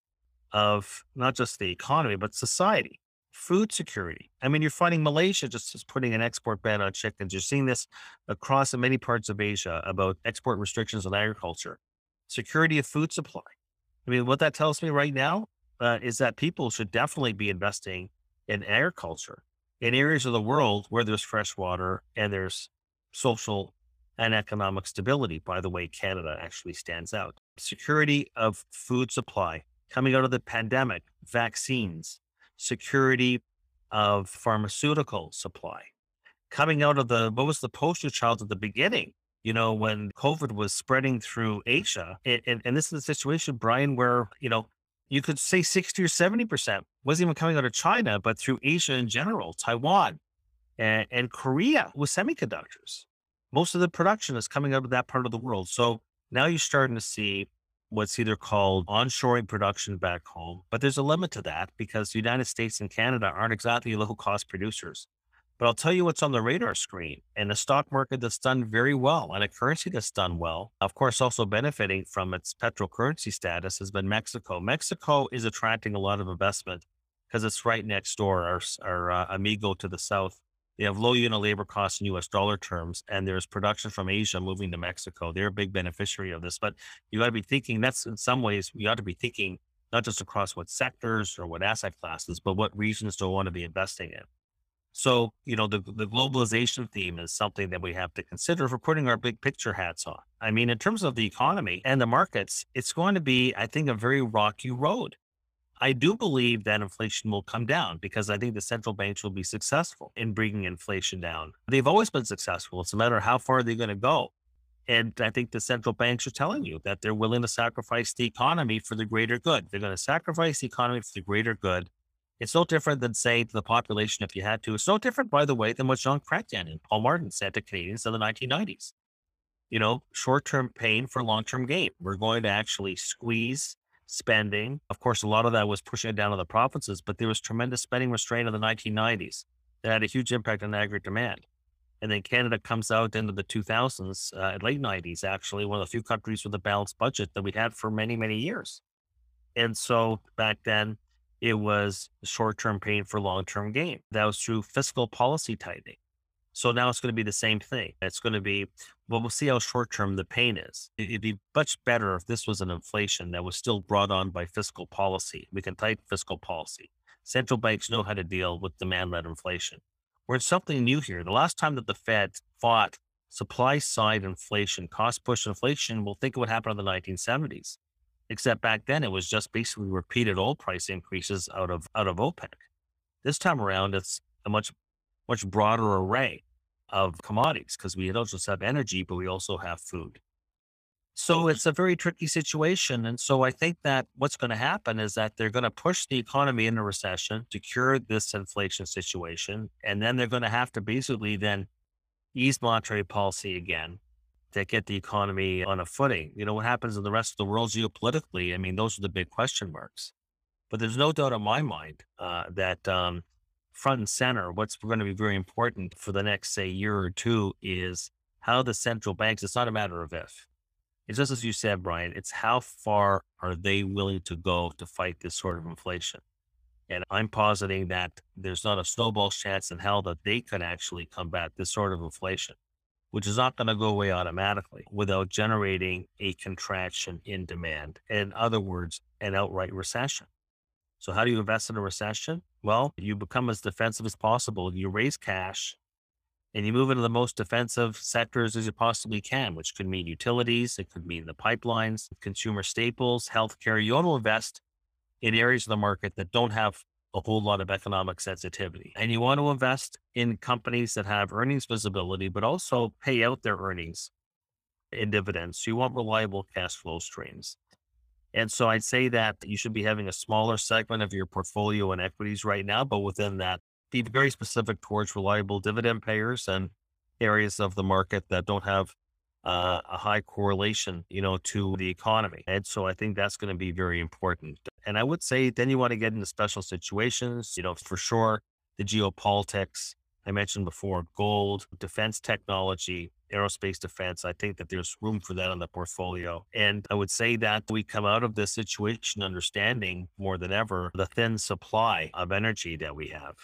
of not just the economy, but society, food security. I mean, you're finding Malaysia just, just putting an export ban on chickens. You're seeing this across many parts of Asia about export restrictions on agriculture, security of food supply. I mean, what that tells me right now uh, is that people should definitely be investing in agriculture in areas of the world where there's fresh water and there's social and economic stability. By the way, Canada actually stands out. Security of food supply coming out of the pandemic, vaccines, security of pharmaceutical supply, coming out of the, what was the poster child at the beginning? You know, when COVID was spreading through Asia, and, and, and this is a situation, Brian, where, you know, you could say 60 or 70% wasn't even coming out of China, but through Asia in general, Taiwan and, and Korea with semiconductors. Most of the production is coming out of that part of the world. So now you're starting to see what's either called onshoring production back home, but there's a limit to that because the United States and Canada aren't exactly low cost producers. But I'll tell you what's on the radar screen and a stock market that's done very well and a currency that's done well. Of course, also benefiting from its petro currency status has been Mexico. Mexico is attracting a lot of investment because it's right next door, our, our uh, amigo to the south. They have low unit labor costs in US dollar terms, and there's production from Asia moving to Mexico. They're a big beneficiary of this. But you got to be thinking that's in some ways, you ought to be thinking not just across what sectors or what asset classes, but what regions do we want to be investing in. So, you know, the, the globalization theme is something that we have to consider for putting our big picture hats on. I mean, in terms of the economy and the markets, it's going to be, I think, a very rocky road. I do believe that inflation will come down because I think the central banks will be successful in bringing inflation down. They've always been successful. It's a matter of how far they're going to go. And I think the central banks are telling you that they're willing to sacrifice the economy for the greater good. They're going to sacrifice the economy for the greater good. It's no different than saying to the population, if you had to, it's no different, by the way, than what Jean Chrétien and Paul Martin said to Canadians in the 1990s. You know, short term pain for long term gain. We're going to actually squeeze spending. Of course, a lot of that was pushing it down to the provinces, but there was tremendous spending restraint in the 1990s that had a huge impact on aggregate demand. And then Canada comes out into the 2000s, uh, late 90s, actually, one of the few countries with a balanced budget that we had for many, many years. And so back then, it was short term pain for long term gain. That was through fiscal policy tightening. So now it's going to be the same thing. It's going to be, well, we'll see how short term the pain is. It'd be much better if this was an inflation that was still brought on by fiscal policy. We can tighten fiscal policy. Central banks know how to deal with demand led inflation. We're in something new here. The last time that the Fed fought supply side inflation, cost push inflation, we'll think of what happened in the 1970s. Except back then it was just basically repeated oil price increases out of out of OPEC. This time around, it's a much much broader array of commodities because we don't just have energy, but we also have food. So it's a very tricky situation. And so I think that what's going to happen is that they're going to push the economy into recession to cure this inflation situation. And then they're going to have to basically then ease monetary policy again to get the economy on a footing. You know, what happens in the rest of the world geopolitically? I mean, those are the big question marks. But there's no doubt in my mind uh, that um, front and center, what's going to be very important for the next, say, year or two is how the central banks, it's not a matter of if. It's just as you said, Brian, it's how far are they willing to go to fight this sort of inflation? And I'm positing that there's not a snowball's chance in hell that they can actually combat this sort of inflation, which is not going to go away automatically without generating a contraction in demand. In other words, an outright recession. So, how do you invest in a recession? Well, you become as defensive as possible. You raise cash and you move into the most defensive sectors as you possibly can, which could mean utilities, it could mean the pipelines, consumer staples, healthcare. You want to invest in areas of the market that don't have a whole lot of economic sensitivity. And you want to invest in companies that have earnings visibility, but also pay out their earnings in dividends. So you want reliable cash flow streams. And so I'd say that you should be having a smaller segment of your portfolio in equities right now, but within that, be very specific towards reliable dividend payers and areas of the market that don't have uh, a high correlation, you know, to the economy. And so I think that's going to be very important. And I would say then you want to get into special situations, you know, for sure, the geopolitics, I mentioned before, gold, defense technology, aerospace defense. I think that there's room for that on the portfolio. And I would say that we come out of this situation understanding more than ever the thin supply of energy that we have.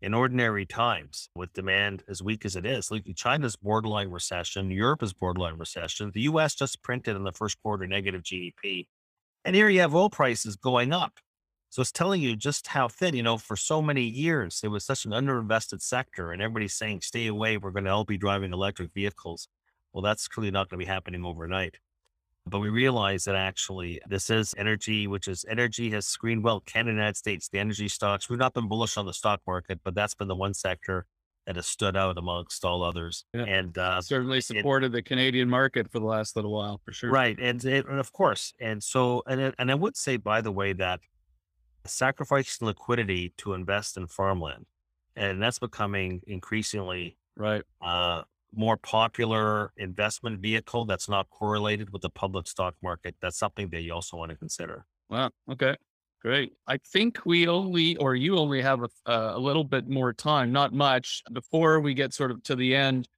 In ordinary times, with demand as weak as it is, like China's borderline recession, Europe is borderline recession. The US just printed in the first quarter negative GDP. And here you have oil prices going up. So it's telling you just how thin, you know, for so many years, it was such an underinvested sector and everybody's saying, stay away. We're going to all be driving electric vehicles. Well, that's clearly not going to be happening overnight. But we realize that actually this is energy, which is energy has screened well Canada, United States, the energy stocks. We've not been bullish on the stock market, but that's been the one sector that has stood out amongst all others.
Yeah. And uh, certainly supported it, the Canadian market for the last little while, for sure.
Right. And, it, and of course. And so, and, and I would say, by the way, that sacrificing liquidity to invest in farmland. And that's becoming increasingly
right
uh, more popular investment vehicle that's not correlated with the public stock market. That's something that you also want to consider.
Wow. Okay. Great. I think we only, or you only have a, a little bit more time, not much, before we get sort of to the end.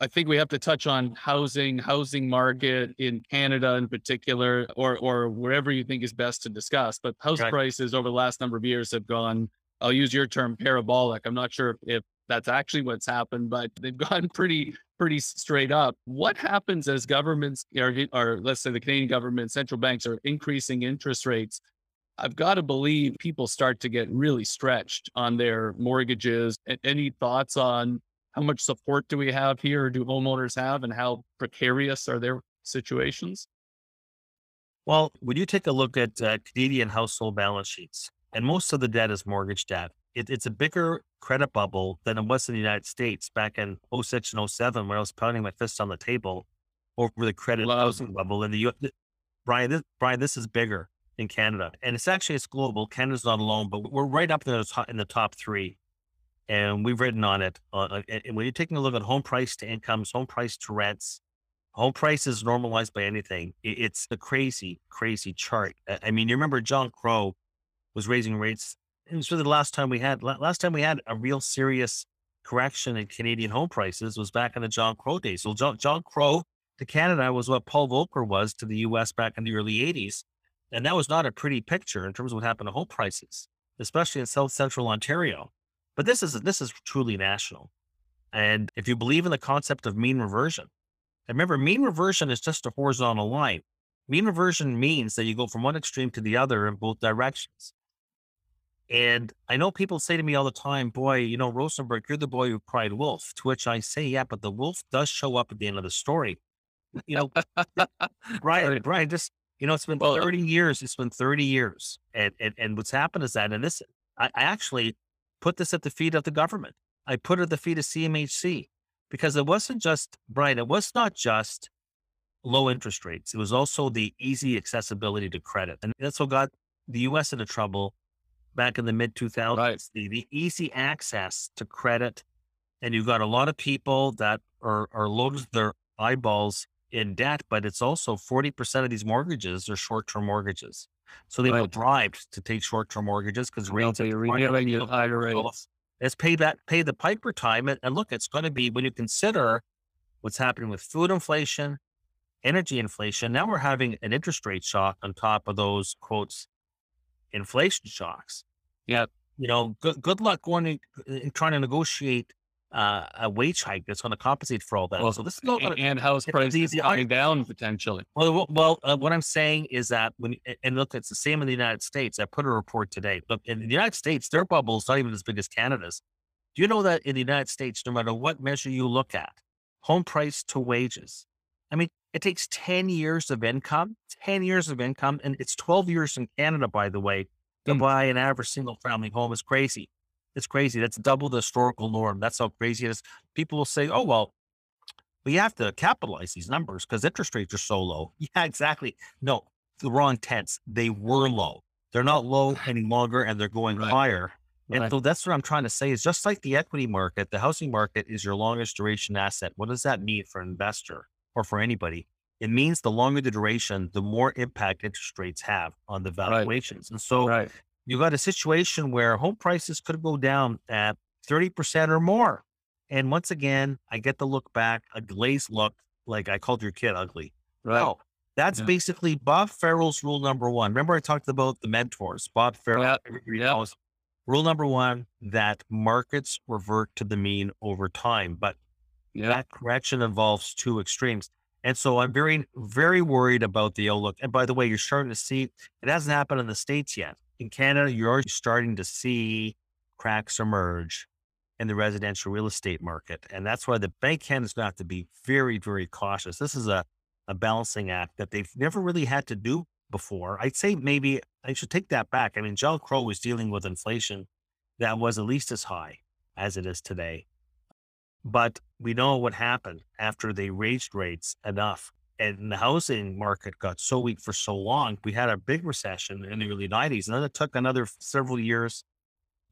I think we have to touch on housing, housing market in Canada in particular, or or wherever you think is best to discuss. But house right. prices over the last number of years have gone. I'll use your term parabolic. I'm not sure if that's actually what's happened, but they've gone pretty pretty straight up. What happens as governments, or, or let's say the Canadian government, central banks are increasing interest rates? I've got to believe people start to get really stretched on their mortgages. Any thoughts on how much support do we have here? or Do homeowners have, and how precarious are their situations?
Well, when you take a look at uh, Canadian household balance sheets, and most of the debt is mortgage debt, it, it's a bigger credit bubble than it was in the United States back in 06 and 07, where I was pounding my fist on the table over the credit housing bubble. In the U- Brian, this, Brian, this is bigger in Canada, and it's actually it's global. Canada's not alone, but we're right up there in the top three and we've written on it. Uh, and when you're taking a look at home price to incomes, home price to rents, home price is normalized by anything. It's a crazy, crazy chart. I mean, you remember John Crow was raising rates. It was really the last time we had last time we had a real serious correction in Canadian home prices was back in the John Crow days. So John, John Crow to Canada was what Paul Volcker was to the US back in the early 80s. And that was not a pretty picture in terms of what happened to home prices, especially in South Central Ontario. But this is this is truly national. And if you believe in the concept of mean reversion, remember mean reversion is just a horizontal line. Mean reversion means that you go from one extreme to the other in both directions. And I know people say to me all the time, boy, you know, Rosenberg, you're the boy who cried wolf. To which I say, yeah, but the wolf does show up at the end of the story. You know, Brian, Brian, just, you know, it's been well, uh 30 years. It's been 30 years. And, and, and what's happened is that, and this, I, I actually put this at the feet of the government. I put it at the feet of CMHC because it wasn't just, Brian, it was not just low interest rates. It was also the easy accessibility to credit. And that's what got the US into trouble back in the mid 2000s. Right. The, the easy access to credit. And you've got a lot of people that are, are loaded their eyeballs in debt, but it's also 40% of these mortgages are short term mortgages. So they right. were bribed to take short term mortgages because rates are renewing at higher rates. It's pay that pay the piper time. And, and look, it's going to be when you consider what's happening with food inflation, energy inflation. Now we're having an interest rate shock on top of those quotes inflation shocks.
Yeah.
You know, good good luck going and trying to negotiate uh, a wage hike that's going to compensate for all that.
Well, so this is not and, and house prices coming down potentially.
Well, well, uh, what I'm saying is that when and look, it's the same in the United States. I put a report today. Look, in the United States, their bubble is not even as big as Canada's. Do you know that in the United States, no matter what measure you look at, home price to wages, I mean, it takes 10 years of income, 10 years of income, and it's 12 years in Canada, by the way, to mm. buy an average single family home is crazy. It's crazy. That's double the historical norm. That's how crazy it is. People will say, oh, well, we have to capitalize these numbers because interest rates are so low. Yeah, exactly. No, the wrong tense. They were low. They're not low any longer and they're going right. higher. Right. And so that's what I'm trying to say is just like the equity market, the housing market is your longest duration asset. What does that mean for an investor? or for anybody, it means the longer the duration, the more impact interest rates have on the valuations. Right. And so right. you got a situation where home prices could go down at 30% or more. And once again, I get to look back, a glazed look, like I called your kid ugly. Right. No, that's yeah. basically Bob Farrell's rule number one. Remember, I talked about the mentors, Bob Farrell. Yeah. Yeah. Rule number one that markets revert to the mean over time. But yeah. That correction involves two extremes. And so I'm very, very worried about the outlook. And by the way, you're starting to see it hasn't happened in the States yet. In Canada, you're already starting to see cracks emerge in the residential real estate market. And that's why the Bank Canada is going to have to be very, very cautious. This is a, a balancing act that they've never really had to do before. I'd say maybe I should take that back. I mean, John Crow was dealing with inflation that was at least as high as it is today. But we know what happened after they raised rates enough and the housing market got so weak for so long. We had a big recession in the early 90s, and then it took another several years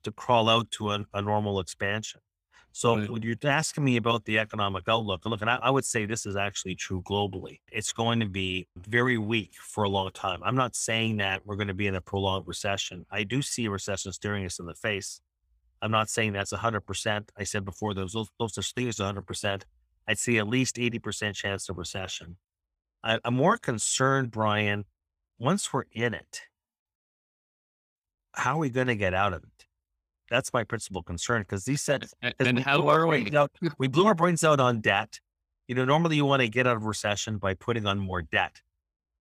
to crawl out to a, a normal expansion. So right. when you're asking me about the economic outlook, look, and I, I, would say this is actually true globally. It's going to be very weak for a long time. I'm not saying that we're going to be in a prolonged recession. I do see a recession staring us in the face. I'm not saying that's 100%. I said before, those, those, those such things 100%. I'd see at least 80% chance of recession. I, I'm more concerned, Brian, once we're in it, how are we going to get out of it? That's my principal concern because these said,
and, and how are we?
Out, we blew our brains out on debt. You know, normally you want to get out of recession by putting on more debt.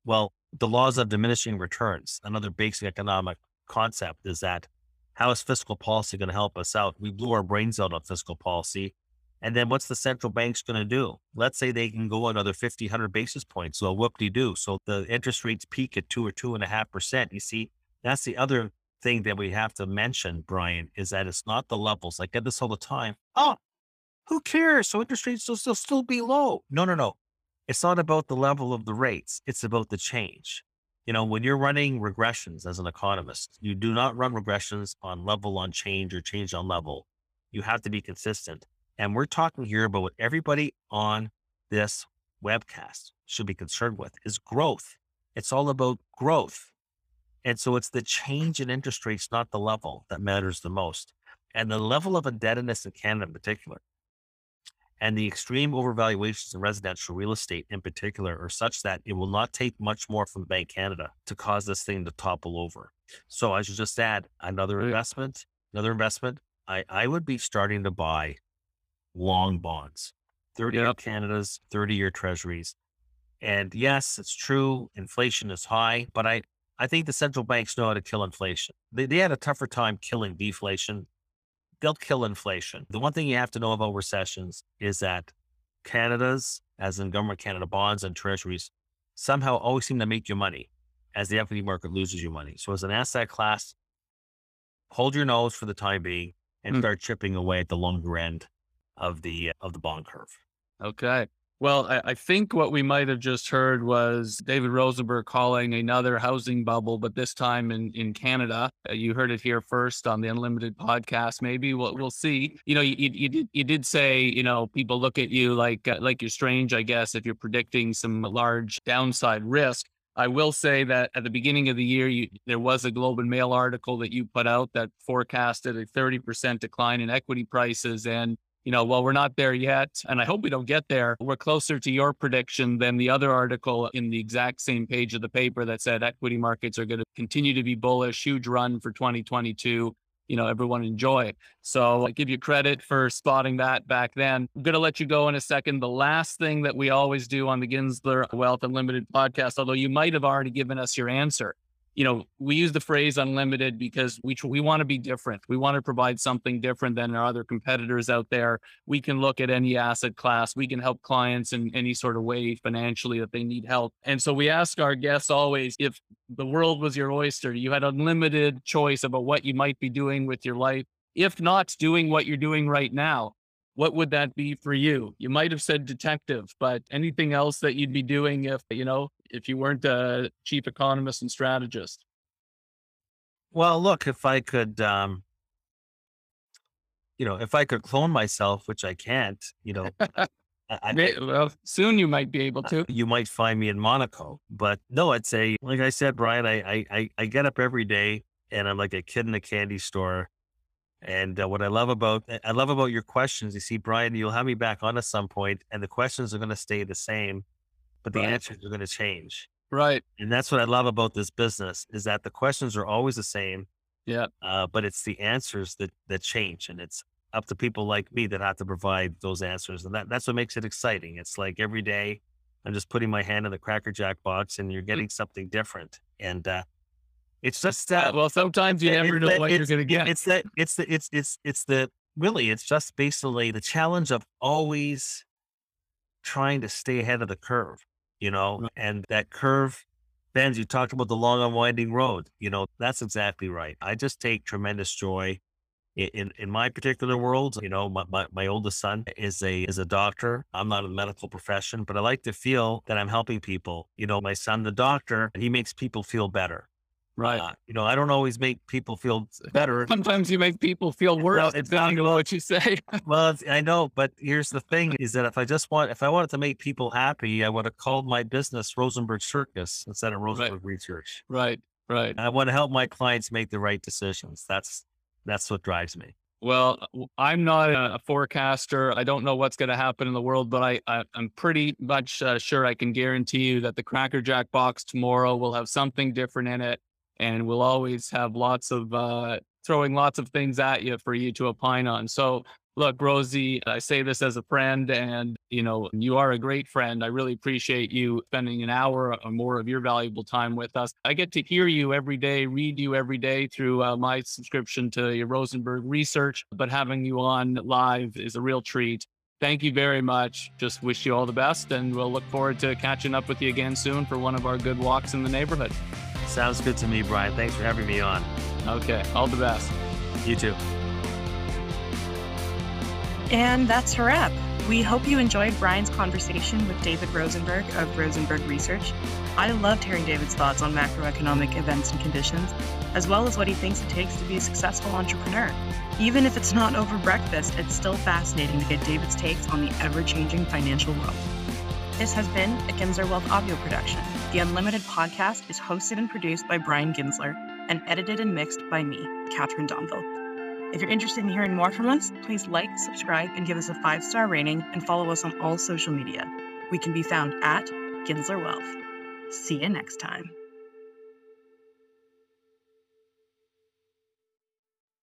Well, the laws of diminishing returns, another basic economic concept is that how is fiscal policy going to help us out? We blew our brains out on fiscal policy. And then what's the central bank's going to do? Let's say they can go another 50, 100 basis points. So whoop de do. So the interest rates peak at two or two and a half percent. You see, that's the other thing that we have to mention, Brian, is that it's not the levels. I get this all the time. Oh, who cares? So interest rates will still, still be low. No, no, no. It's not about the level of the rates. It's about the change. You know, when you're running regressions as an economist, you do not run regressions on level on change or change on level. You have to be consistent. And we're talking here about what everybody on this webcast should be concerned with is growth. It's all about growth. And so it's the change in interest rates, not the level that matters the most. and the level of indebtedness in Canada in particular, and the extreme overvaluations in residential real estate in particular are such that it will not take much more from Bank Canada to cause this thing to topple over. So I should just add another investment, another investment. I, I would be starting to buy long bonds, 30 year Canada's, 30 year treasuries. And yes, it's true. Inflation is high, but I, I think the central banks know how to kill inflation. They, they had a tougher time killing deflation. They'll kill inflation. The one thing you have to know about recessions is that Canada's, as in government Canada bonds and treasuries, somehow always seem to make you money as the equity market loses you money. So as an asset class, hold your nose for the time being and mm. start chipping away at the longer end of the of the bond curve.
Okay. Well, I, I, think what we might have just heard was David Rosenberg calling another housing bubble, but this time in, in Canada. Uh, you heard it here first on the Unlimited podcast. Maybe we'll, we'll see. You know, you, you, did you did say you know people look at you like uh, like you're strange, I guess, if you're predicting some large downside risk. I will say that at the beginning of the year, you, there was a Globe and Mail article that you put out that forecasted a 30% decline in equity prices. And you know, well, we're not there yet, and I hope we don't get there. We're closer to your prediction than the other article in the exact same page of the paper that said equity markets are going to continue to be bullish, huge run for 2022. You know, everyone enjoy. So I give you credit for spotting that back then. I'm going to let you go in a second. The last thing that we always do on the Ginsler Wealth Unlimited podcast, although you might have already given us your answer, you know, we use the phrase unlimited because we we want to be different. We want to provide something different than our other competitors out there. We can look at any asset class. We can help clients in any sort of way financially that they need help. And so we ask our guests always if the world was your oyster, you had unlimited choice about what you might be doing with your life. If not doing what you're doing right now, what would that be for you? You might have said detective, but anything else that you'd be doing if, you know, if you weren't a chief economist and strategist?
Well, look, if I could, um, you know, if I could clone myself, which I can't, you know,
I, well, soon you might be able to.
You might find me in Monaco, but no, I'd say, like I said, Brian, I, I, I get up every day and I'm like a kid in a candy store. And uh, what I love about I love about your questions, you see, Brian, you'll have me back on at some point, and the questions are going to stay the same but the right. answers are going to change.
Right.
And that's what I love about this business is that the questions are always the same.
Yeah.
Uh, but it's the answers that that change, and it's up to people like me that have to provide those answers, and that that's what makes it exciting. It's like every day I'm just putting my hand in the Cracker Jack box, and you're mm. getting something different, and uh, it's just
that. Well, sometimes you never know that, what you're going to get.
It's that. It's the. It's it's it's the. Really, it's just basically the challenge of always trying to stay ahead of the curve you know, and that curve bends. You talked about the long unwinding road. You know, that's exactly right. I just take tremendous joy in, in, in my particular world. You know, my, my, my oldest son is a is a doctor. I'm not in the medical profession, but I like to feel that I'm helping people. You know, my son, the doctor, he makes people feel better.
Right. Uh,
you know, I don't always make people feel better.
Sometimes you make people feel worse. Well, it's not what you say.
well, I know, but here's the thing: is that if I just want, if I wanted to make people happy, I would have called my business Rosenberg Circus instead of Rosenberg
right.
Research.
Right. Right.
I want to help my clients make the right decisions. That's that's what drives me.
Well, I'm not a forecaster. I don't know what's going to happen in the world, but I, I am pretty much uh, sure I can guarantee you that the Cracker Jack box tomorrow will have something different in it and we'll always have lots of uh, throwing lots of things at you for you to opine on. So look, Rosie, I say this as a friend, and you know, you are a great friend. I really appreciate you spending an hour or more of your valuable time with us. I get to hear you every day, read you every day through uh, my subscription to your Rosenberg research, but having you on live is a real treat. Thank you very much. Just wish you all the best, and we'll look forward to catching up with you again soon for one of our good walks in the neighborhood.
Sounds good to me, Brian. Thanks for having me on.
Okay. All the best.
You too.
And that's a wrap. We hope you enjoyed Brian's conversation with David Rosenberg of Rosenberg Research. I loved hearing David's thoughts on macroeconomic events and conditions, as well as what he thinks it takes to be a successful entrepreneur. Even if it's not over breakfast, it's still fascinating to get David's takes on the ever changing financial world. This has been a Ginsler Wealth audio production. The Unlimited podcast is hosted and produced by Brian Ginsler and edited and mixed by me, Kathryn Donville. If you're interested in hearing more from us, please like, subscribe, and give us a five star rating and follow us on all social media. We can be found at Ginsler Wealth. See you next time.